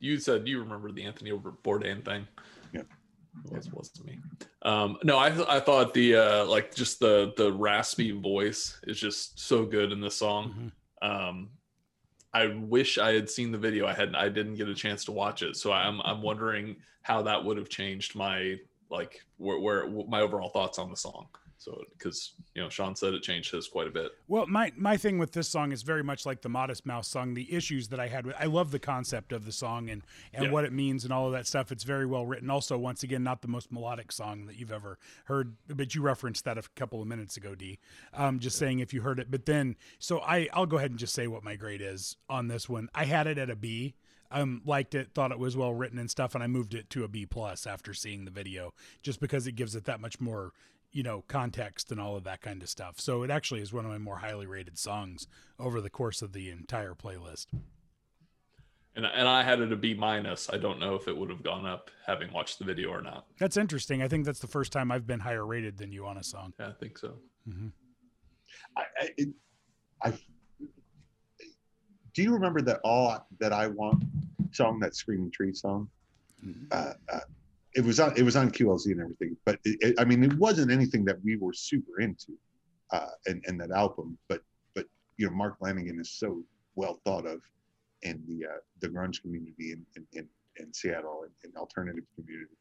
You said you remember the Anthony Bourdain thing. It was wasn't me. Um, no, I I thought the uh, like just the the raspy voice is just so good in this song. Mhm. Um, I wish I had seen the video. I hadn't. I didn't get a chance to watch it, so I'm I'm wondering how that would have changed my like where, where my overall thoughts on the song. So because you know Sean said it changed his quite a bit. Well, my my thing with this song is very much like the Modest Mouse song. The issues that I had with I love the concept of the song and and Yeah. what it means and all of that stuff. It's very well written. Also, once again, not the most melodic song that you've ever heard, but you referenced that a couple of minutes ago, D. Um, just saying if you heard it. But then, so I I'll go ahead and just say what my grade is on this one. I had it at a B. Um, liked it, thought it was well written and stuff, and I moved it to a B plus after seeing the video, just because it gives it that much more you know, context and all of that kind of stuff. So it actually is one of my more highly rated songs over the course of the entire playlist. And and I had it a B minus. I don't know if it would have gone up having watched the video or not. That's interesting. I think that's the first time I've been higher rated than you on a song. Yeah, I think so. I, I, it, I do you remember that all that I want song, that Screaming Tree song? Uh, uh, it was on it was on QLZ and everything, but it, it, I mean, it wasn't anything that we were super into, uh, and and that album. But but you know, Mark Lanegan is so well thought of in the uh, the grunge community in in, in, in Seattle and, alternative community,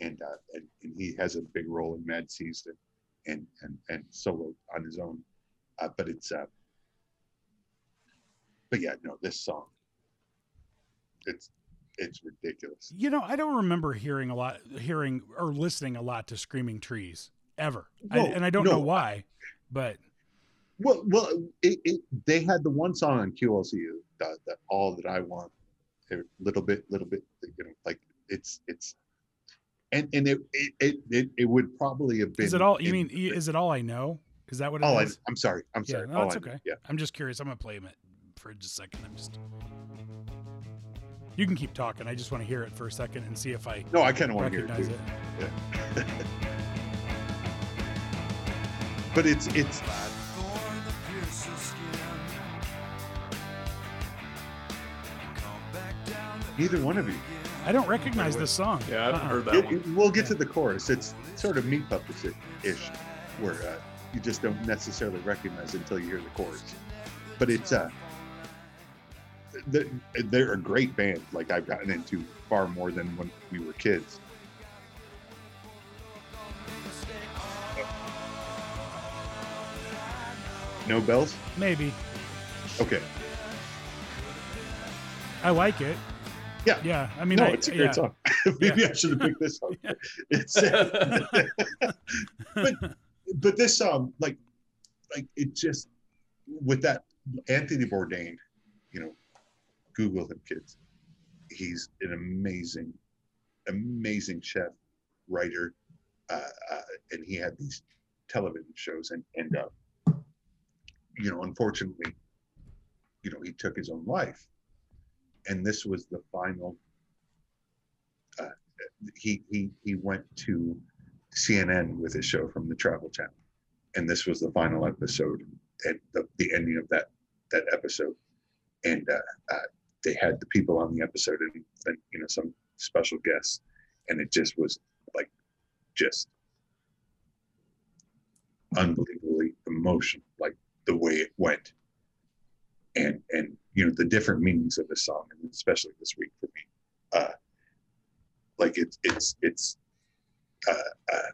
and, uh, and and he has a big role in Mad Season and and and solo on his own. Uh, but it's uh, but yeah, no, this song, it's it's ridiculous. You know, I don't remember hearing a lot, hearing or listening a lot to Screaming Trees ever, I, and I don't no. know why, but Well, well, it, it, they had the one song on QLC, that, the "All That I Want," a little bit, little bit, you know, like it's it's, and and it it it, it, would probably have been. is it all? You mean the- is it all I know? Is that what it Oh, I, is? I'm sorry. I'm Yeah, sorry. no, All that's I Know, okay. Yeah. I'm just curious. I'm gonna play it for just a second. I'm just. You can keep talking. I just want to hear it for a second and see if I No, I kind of want to hear it recognize too. it. But it's it's Fight for the piercing skin. Come back down to neither one of you. I don't recognize this song. Yeah, I haven't Uh-uh. heard that It- one. it- we'll get to the chorus. It's sort of meat puppets ish, where uh, you just don't necessarily recognize it until you hear the chorus. But it's uh, they're, they're a great band. Like I've gotten into far more than when we were kids. No bells. Maybe Okay. I like it. Yeah. Yeah. I mean, no, I, it's a great yeah. song. Maybe I should have picked this song. It's uh, but but this song, like, like it just with that Anthony Bourdain, you know, Google him, kids. He's an amazing, amazing chef, writer, uh, uh, and he had these television shows, and and uh, you know, unfortunately, you know, he took his own life, and this was the final. Uh, he he he went to CNN with his show from the Travel Channel, and this was the final episode and the, the ending of that that episode, and uh, uh, they had the people on the episode and, and you know some special guests, and it just was like just unbelievably emotional, like the way it went, and and you know the different meanings of the song, and especially this week for me, uh, like it's it's it's uh, uh,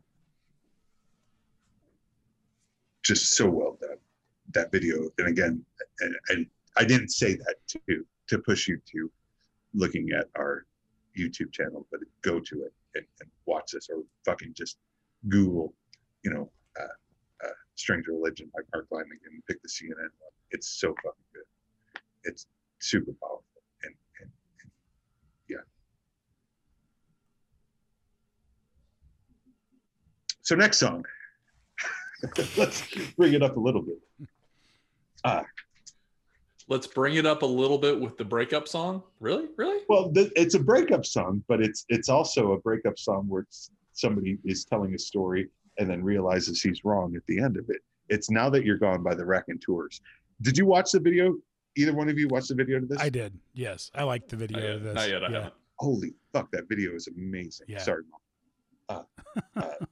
just so well done that video. And again and, and i didn't say that to to push you to looking at our youtube channel but go to it and, and watch this or fucking just google you know uh, uh, stranger religion by mark Lanegan and pick the cnn one. It's so fucking good. It's super powerful and, and, and yeah. So next song. Let's bring it up a little bit Let's bring it up a little bit with the breakup song. Really? Really? Well, th- it's a breakup song, but it's it's also a breakup song where it's, somebody is telling a story and then realizes he's wrong at the end of it. It's now that you're gone by the Raconteurs. Did you watch the video? Either one of you watched the video to this? I did. Yes, I liked the video Not yet. of this. Not yet. I yeah. haven't. Holy fuck, that video is amazing. Yeah. Sorry, mom. Uh, uh,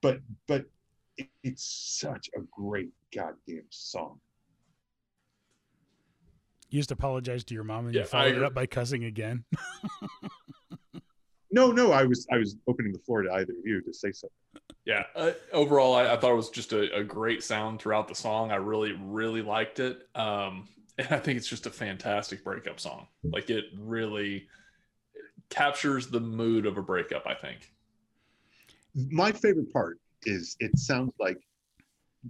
but but it, it's such a great goddamn song. You just apologize to your mom and Yeah, you I followed it up by cussing again. No, no, I was I was opening the floor to either of you to say something. Yeah. Uh, overall, I, I thought it was just a, a great sound throughout the song. I really, really liked it. Um, and I think it's just a fantastic breakup song. Like it really captures the mood of a breakup. I think. my favorite part is it sounds like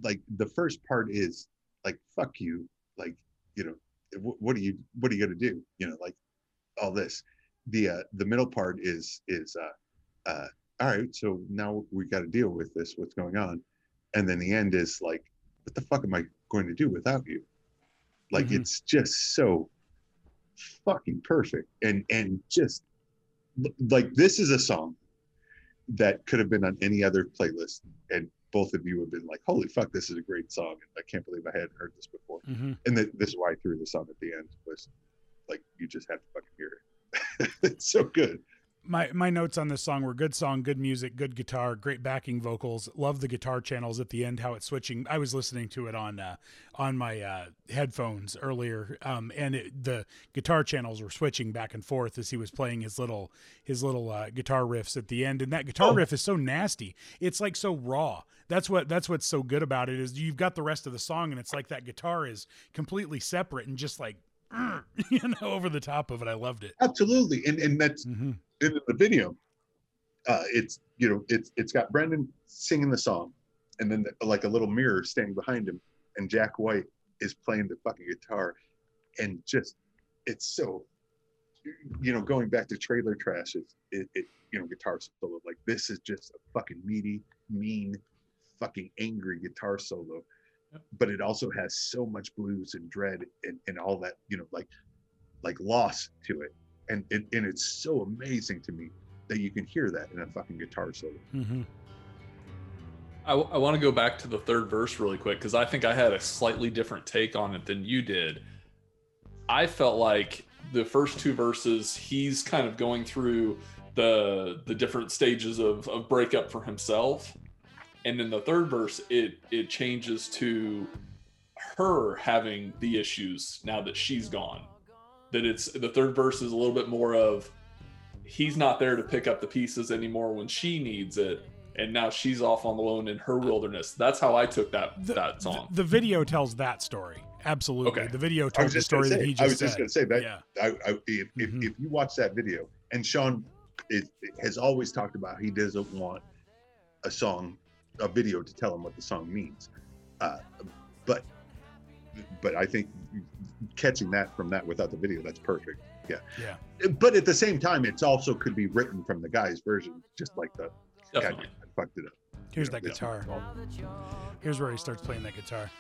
like the first part is like fuck you like you know wh- what are you what are you gonna do you know like all this the uh the middle part is is uh uh all right, so now we got to deal with this. What's going on? And then the end is like, what the fuck am I going to do without you? Like Mhm. it's just so fucking perfect, and and just like this is a song that could have been on any other playlist, and both of you have been like, holy fuck, this is a great song. I can't believe I hadn't heard this before. Mhm. And th- this is why I threw this on at the end was like, you just have to fucking hear it. it's so good. My my notes on this song were good song, good music, good guitar, great backing vocals. Love the guitar channels at the end, how it's switching. I was listening to it on uh, on my uh, headphones earlier, um, and it, the guitar channels were switching back and forth as he was playing his little his little uh, guitar riffs at the end. And that guitar Oh. riff is so nasty. It's like so raw. That's what that's what's so good about it is you've got the rest of the song, and it's like that guitar is completely separate and just like you know over the top of it. I loved it. Absolutely. And and that's hmm in the video. Uh, it's you know it's it's got Brendan singing the song, and then like a little mirror standing behind him, and Jack White is playing the fucking guitar, and just it's so you know going back to trailer trash it's it, it you know guitar solo like this is just a fucking meaty mean fucking angry guitar solo. But it also has so much blues and dread and, and all that you know like like loss to it and, and and it's so amazing to me that you can hear that in a fucking guitar solo mm-hmm. I, want to go back to the third verse really quick because I think I had a slightly different take on it than you did. I felt like the first two verses, he's kind of going through the the different stages of, of breakup for himself, and then the third verse, it it changes to her having the issues now that she's gone. That it's the third verse is a little bit more of he's not there to pick up the pieces anymore when she needs it and now she's off on the lone in her wilderness. That's how I took that the, that song. The, the video tells that story. Absolutely. Okay. The video tells the just gonna story that he just I was said. just gonna say that Yeah. I, I, if, if, Mhm. if you watch that video, and Sean is, has always talked about he doesn't want a song, a video to tell him what the song means, uh, but but I think catching that from that without the video, that's perfect. Yeah. Yeah. But at the same time, it's also could be written from the guy's version, just like the guy Definitely. fucked it up. Here's You know, that it's- guitar. Here's where he starts playing that guitar.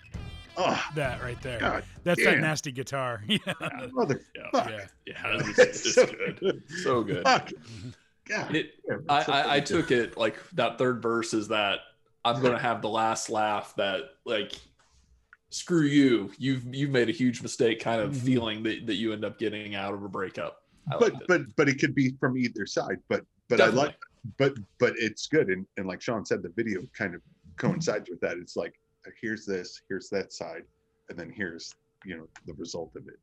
Oh That right there. God, That's that nasty guitar. Yeah. mother. Yeah. Fuck. Yeah. Yeah, it's, It's it's so good. So good. Fuck. God. It, damn, I, so I, I took it like that third verse is that I'm gonna have the last laugh that like screw you. You've you've made a huge mistake kind of Mhm. feeling that, that you end up getting out of a breakup. I but but but it could be from either side but but i like but but it's good and, and like sean said the video kind of coincides with that it's like here's this here's that side and then here's you know the result of it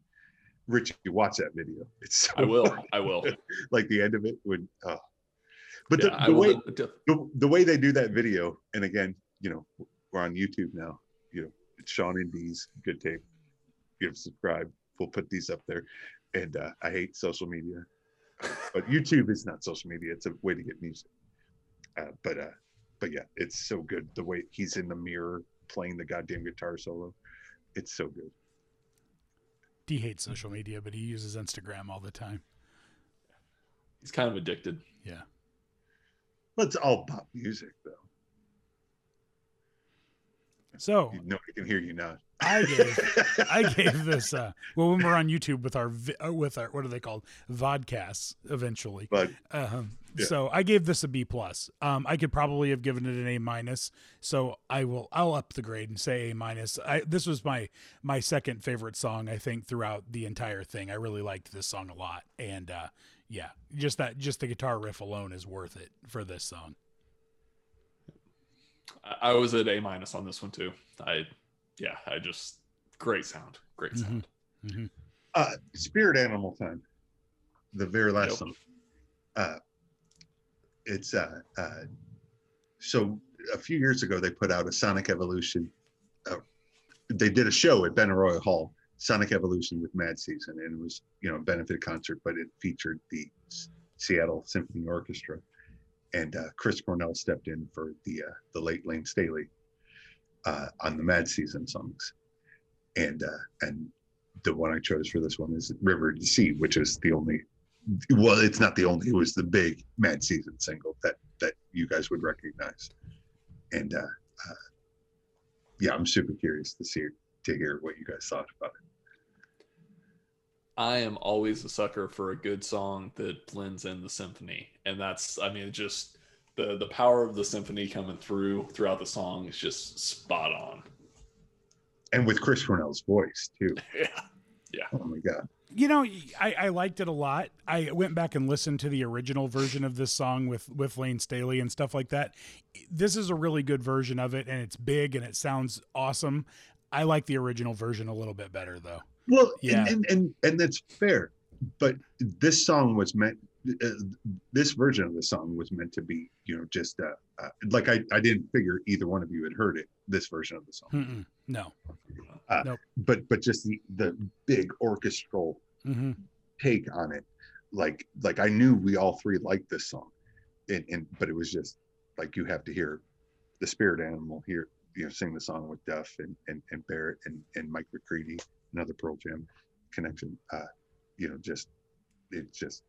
richie watch that video it's so I will. funny. I will. like the end of it would uh but Yeah, the, the way the, the way they do that video and again you know we're on youtube now you know it's sean and D's good tape you have subscribe we'll put these up there and uh, i hate social media but youtube is not social media it's a way to get music uh, but uh but yeah it's so good the way he's in the mirror playing the goddamn guitar solo it's so good D hates social media, but he uses Instagram all the time. He's kind of addicted. Yeah. But it's all pop music though So you know i can hear you now I gave I gave this uh well when we're on YouTube with our uh, with our what are they called vodcasts eventually. but Um, Yeah. So I gave this a B plus. Um, I could probably have given it an A minus. So I will I'll up the grade and say A minus. I this was my my second favorite song I think throughout the entire thing. I really liked this song a lot, and uh, yeah, just that just the guitar riff alone is worth it for this song. I, I was at A minus on this one too. I yeah, I just great sound. Great Mhm. sound. uh spirit animal time the very last Yep. song uh it's uh uh so a few years ago they put out a sonic evolution uh, they did a show at benaroya hall sonic evolution with mad season and it was you know a benefit concert but it featured the S- seattle symphony orchestra. And uh, chris cornell stepped in for the uh, the late Layne Staley uh, on the mad season songs. And uh and the one I chose for this one is River to Sea, which is the only well, it's not the only, it was the big Mad Season single that that you guys would recognize. And uh, uh, yeah, I'm super curious to see to hear what you guys thought about it. I am always a sucker for a good song that blends in the symphony, and that's I mean just the the power of the symphony coming through throughout the song is just spot on. And with Chris Cornell's voice too. Yeah, Yeah. Oh my god. You know, I, I liked it a lot. I went back and listened to the original version of this song with with Layne Staley and stuff like that. This is a really good version of it, and it's big and it sounds awesome. I like the original version a little bit better, though. Well, Yeah. and, and and and that's fair, but this song was meant. Uh, this version of the song was meant to be, you know, just uh, uh, like I I didn't figure either one of you had heard it. This version of the song, Mm-mm. No. but but just the the big orchestral hmm take on it, like like I knew we all three liked this song, and and but it was just like you have to hear the spirit animal here, you know, sing the song with Duff and and, and Barrett and and Mike McCready, another Pearl Jam connection. Uh, you know, just it's just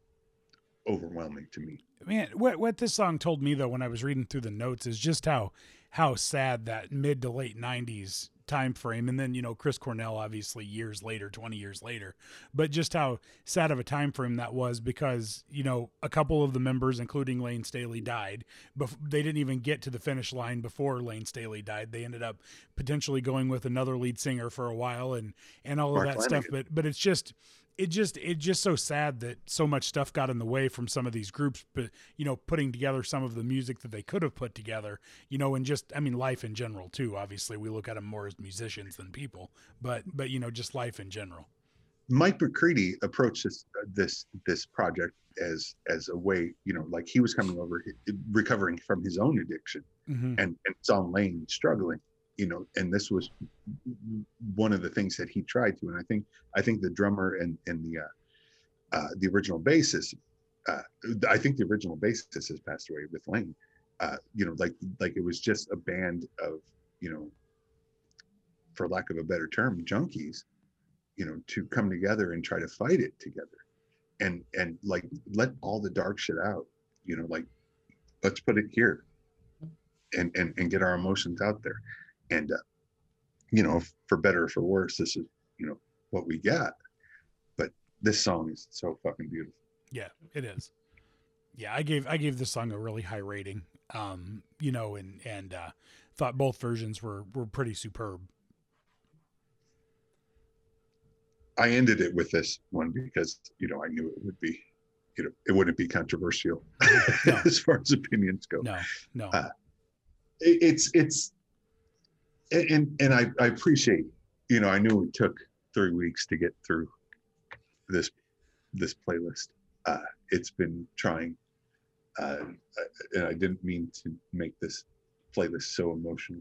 overwhelming to me. Man, what what this song told me though when I was reading through the notes is just how how sad that mid to late '90s time frame, and then you know Chris Cornell obviously years later, 20 years later, but just how sad of a time frame that was because you know a couple of the members, including Layne Staley, died. But they didn't even get to the finish line before Layne Staley died. They ended up potentially going with another lead singer for a while, and and all Mark of that stuff. But but it's just it just it just so sad that so much stuff got in the way from some of these groups but you know putting together some of the music that they could have put together you know and just i mean life in general too. Obviously we look at them more as musicians than people but but you know just life in general. Mike McCready approached this uh, this this project as as a way, you know, like he was coming over, recovering from his own addiction, mm-hmm. and and saw Layne struggling, you know, and this was one of the things that he tried to, and I think I think the drummer and and the uh, uh, the original bassist, uh, I think the original bassist has passed away with Layne, uh, you know, like like it was just a band of you know, for lack of a better term, junkies you know to come together and try to fight it together. And and like let all the dark shit out you know like let's put it here and and, and get our emotions out there and uh, you know for better or for worse this is you know what we got. But this song is so fucking beautiful. Yeah it is. Yeah i gave i gave this song a really high rating. Um you know and and uh thought both versions were were pretty superb. I ended it with this one because you know i knew it would be you know it wouldn't be controversial No. as far as opinions go. No no. Uh, it- it's it's and and I, I appreciate you know i knew it took three weeks to get through this this playlist. Uh it's been trying uh and i didn't mean to make this playlist so emotional.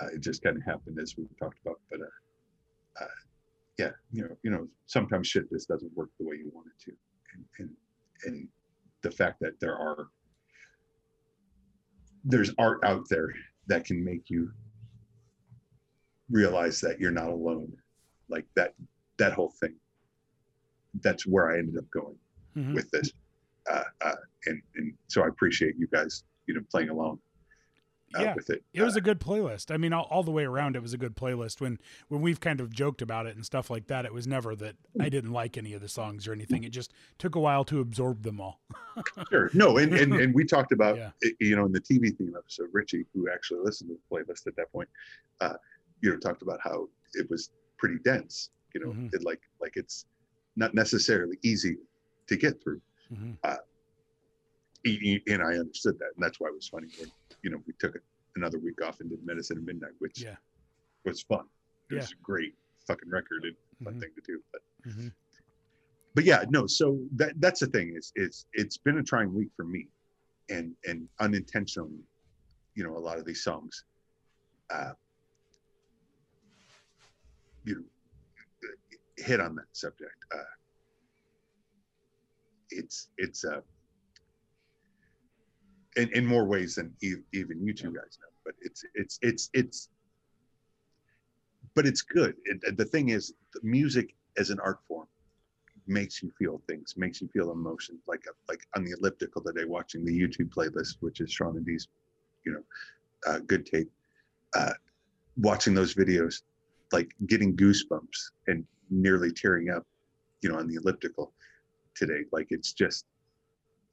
Uh, it just kind of happened as we talked about but uh, uh yeah you know you know sometimes shit just doesn't work the way you want it to. And and, and the fact that there are there's art out there that can make you realize that you're not alone like that that whole thing that's where i ended up going Mhm. with this uh, uh and and so i appreciate you guys you know playing along uh, Yeah. with it It was a good playlist. I mean, all, all the way around, it was a good playlist. When when we've kind of joked about it and stuff like that, it was never that I didn't like any of the songs or anything. It just took a while to absorb them all. sure no and, and and we talked about Yeah. you know in the tv theme episode richie who actually listened to the playlist at that point uh you know talked about how it was pretty dense you know Mhm. it like like it's not necessarily easy to get through mm-hmm. E- and I understood that, and that's why it was funny when you know we took another week off and did Medicine at Midnight, which Yeah. was fun. It Yeah. was a great fucking record and fun Mhm. thing to do. But Mhm. but yeah, no. So that that's the thing is it's it's been a trying week for me, and and unintentionally, you know, a lot of these songs, uh, you know, hit on that subject. Uh, it's it's uh, in in more ways than e- even you two guys know. But it's it's it's it's. But it's good. It, the thing is, the music as an art form makes you feel things, makes you feel emotions. Like like on the elliptical today, watching the YouTube playlist, which is Sean and D's, you know, uh, good tape. Uh, watching those videos, like getting goosebumps and nearly tearing up, you know, on the elliptical today. Like it's just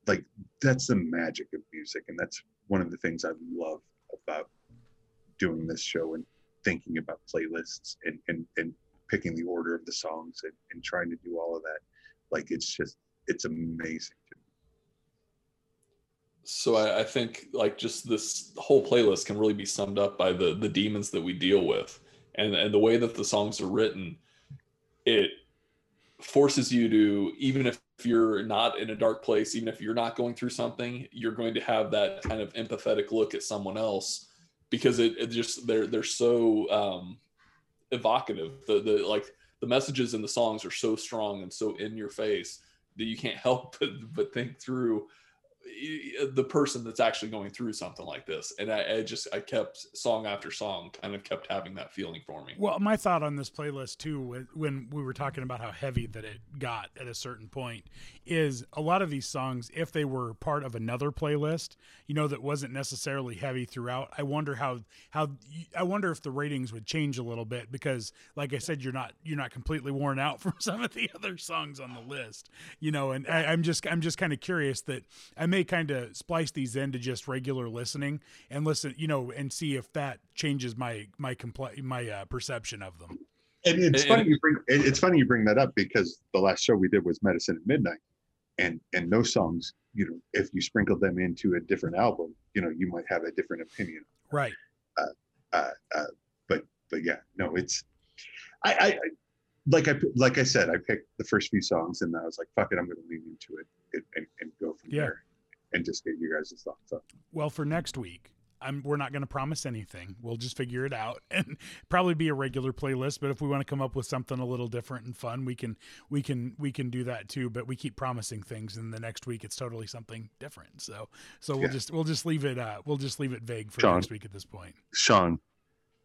like that's the magic of music, and that's one of the things I love about doing this show and thinking about playlists and and and picking the order of the songs and, and trying to do all of that. Like it's just it's amazing. So I, I think like just this whole playlist can really be summed up by the the demons that we deal with, and and the way that the songs are written, it forces you to even if you're not in a dark place, even if you're not going through something, you're going to have that kind of empathetic look at someone else because it, it just they're they're so um, evocative. The the like the messages in the songs are so strong and so in your face that you can't help but, but think through the person that's actually going through something like this. And I, I, just i kept song after song kind of kept having that feeling for me. Well my thought on this playlist too when we were talking about how heavy that it got at a certain point is a lot of these songs if they were part of another playlist you know that wasn't necessarily heavy throughout i wonder how how i wonder if the ratings would change a little bit because like i said you're not you're not completely worn out from some of the other songs on the list you know and I, i'm just i'm just kind of curious that i may kind of splice these into just regular listening and listen, you know, and see if that changes my my compl- my uh, perception of them. And it's and, funny you bring it's funny you bring that up because the last show we did was Medicine at Midnight, and and those songs, you know, if you sprinkle them into a different album, you know, you might have a different opinion. Right. Uh, uh, uh, but but yeah, no, it's I, I, I like I like I said, I picked the first few songs and I was like, fuck it, I'm going to lean into it and, and, and go from yeah. there and just get you guys' thoughts on. Well, for next week, I'm, we're not going to promise anything. We'll just figure it out and probably be a regular playlist. But if we want to come up with something a little different and fun, we can we can we can do that too. But we keep promising things, and the next week it's totally something different. So so we'll yeah. just we'll just leave it uh, we'll just leave it vague for Sean, next week at this point. Sean,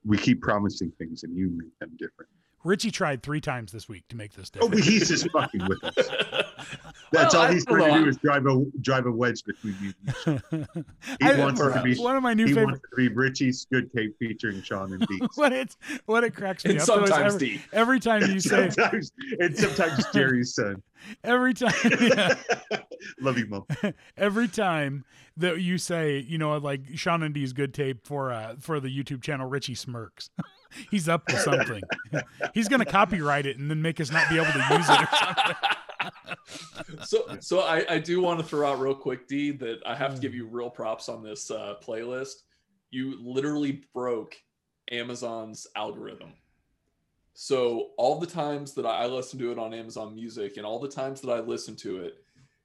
we keep promising things, and you make them different. Richie tried three times this week to make this different. Oh, he's just fucking with us. That's well, all he's trying to do is drive a drive a wedge between you. He I, wants it to be one of my new he favorite. Wants to be Richie's good tape featuring Sean and Deeks. what it what it cracks me and up. Sometimes every, every time you say sometimes and sometimes Jerry's son. Every time, yeah. love you, mom. Every time that you say, you know, like Sean and D's good tape for uh for the YouTube channel, Richie smirks. He's up to something. He's gonna copyright it and then make us not be able to use it or something so so I, I do want to throw out real quick, D, that I have to give you real props on this uh, playlist. You literally broke Amazon's algorithm. So all the times that I listen to it on Amazon Music and all the times that I listen to it,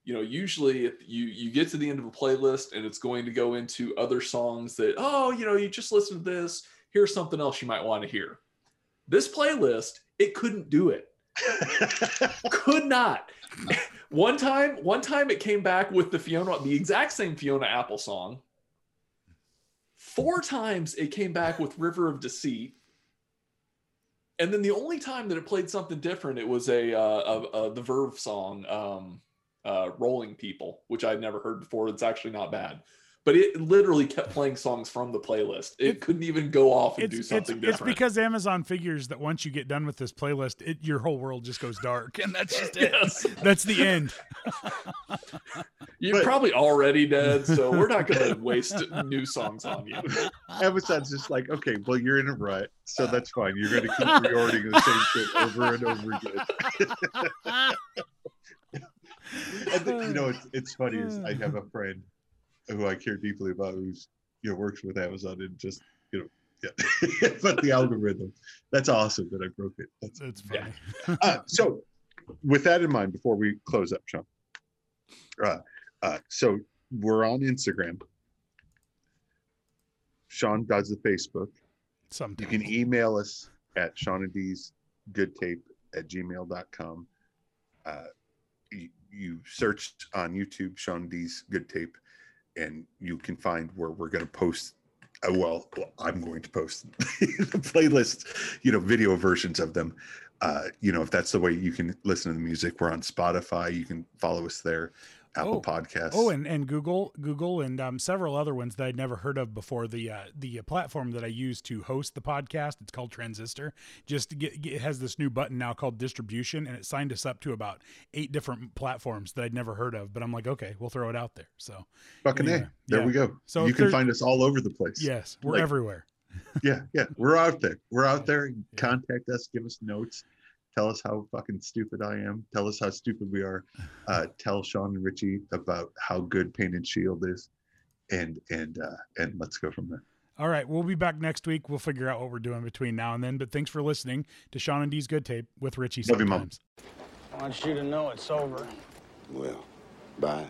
you know, usually if you you get to the end of a playlist and it's going to go into other songs that, oh, you know, you just listen to this, here's something else you might want to hear. This playlist, it couldn't do it. Could not. one time, one time it came back with the Fiona, the exact same Fiona Apple song. Four times it came back with River of Deceit. And then the only time that it played something different, it was a, uh, a, a the Verve song, um, uh, "Rolling People," which I'd never heard before. It's actually not bad but it literally kept playing songs from the playlist. It, it couldn't even go off and do something it's, different. It's because Amazon figures that once you get done with this playlist, it, your whole world just goes dark, and that's just it. yes. That's the end. You're but, probably already dead, so we're not going to waste new songs on you. Amazon's just like, okay, well, you're in a rut, so that's fine. You're going to keep reordering the same shit over and over again. and you know, it's, it's funny is I have a friend who I care deeply about, who's you know works with Amazon and just you know yeah, but the algorithm. That's awesome that I broke it. That's, that's funny. Yeah. uh, so, with that in mind, before we close up, Sean. Uh, uh, so we're on Instagram. Sean does the Facebook. Sometimes. You can email us at Sean D's good tape at gmail.com. Uh, you, you searched on YouTube Sean D's good tape and you can find where we're going to post Uh, well, I'm going to post the playlist, you know, video versions of them. Uh, you know, if that's the way you can listen to the music, we're on Spotify. You can follow us there, Apple Oh. Podcasts. Oh, and, and Google, Google, and um, several other ones that I'd never heard of before. The uh, the uh, platform that I use to host the podcast, it's called Transistor. Just get, get it has this new button now called distribution, and it signed us up to about eight different platforms that I'd never heard of. But I'm like, okay, we'll throw it out there. So fucking anyway, A. There yeah. we go. So you can find us all over the place. yes, we're Like- everywhere. yeah, yeah. We're out there. We're out there. Contact us. Give us notes. Tell us how fucking stupid I am. Tell us how stupid we are. Uh, tell Sean and Richie about how good Painted Shield is, and and uh, and let's go from there. All right, we'll be back next week. We'll figure out what we're doing between now and then. But thanks for listening to Sean and D's Good Tape with Richie. Love you, Mom. Sometimes. I want you to know it's over. Well, bye.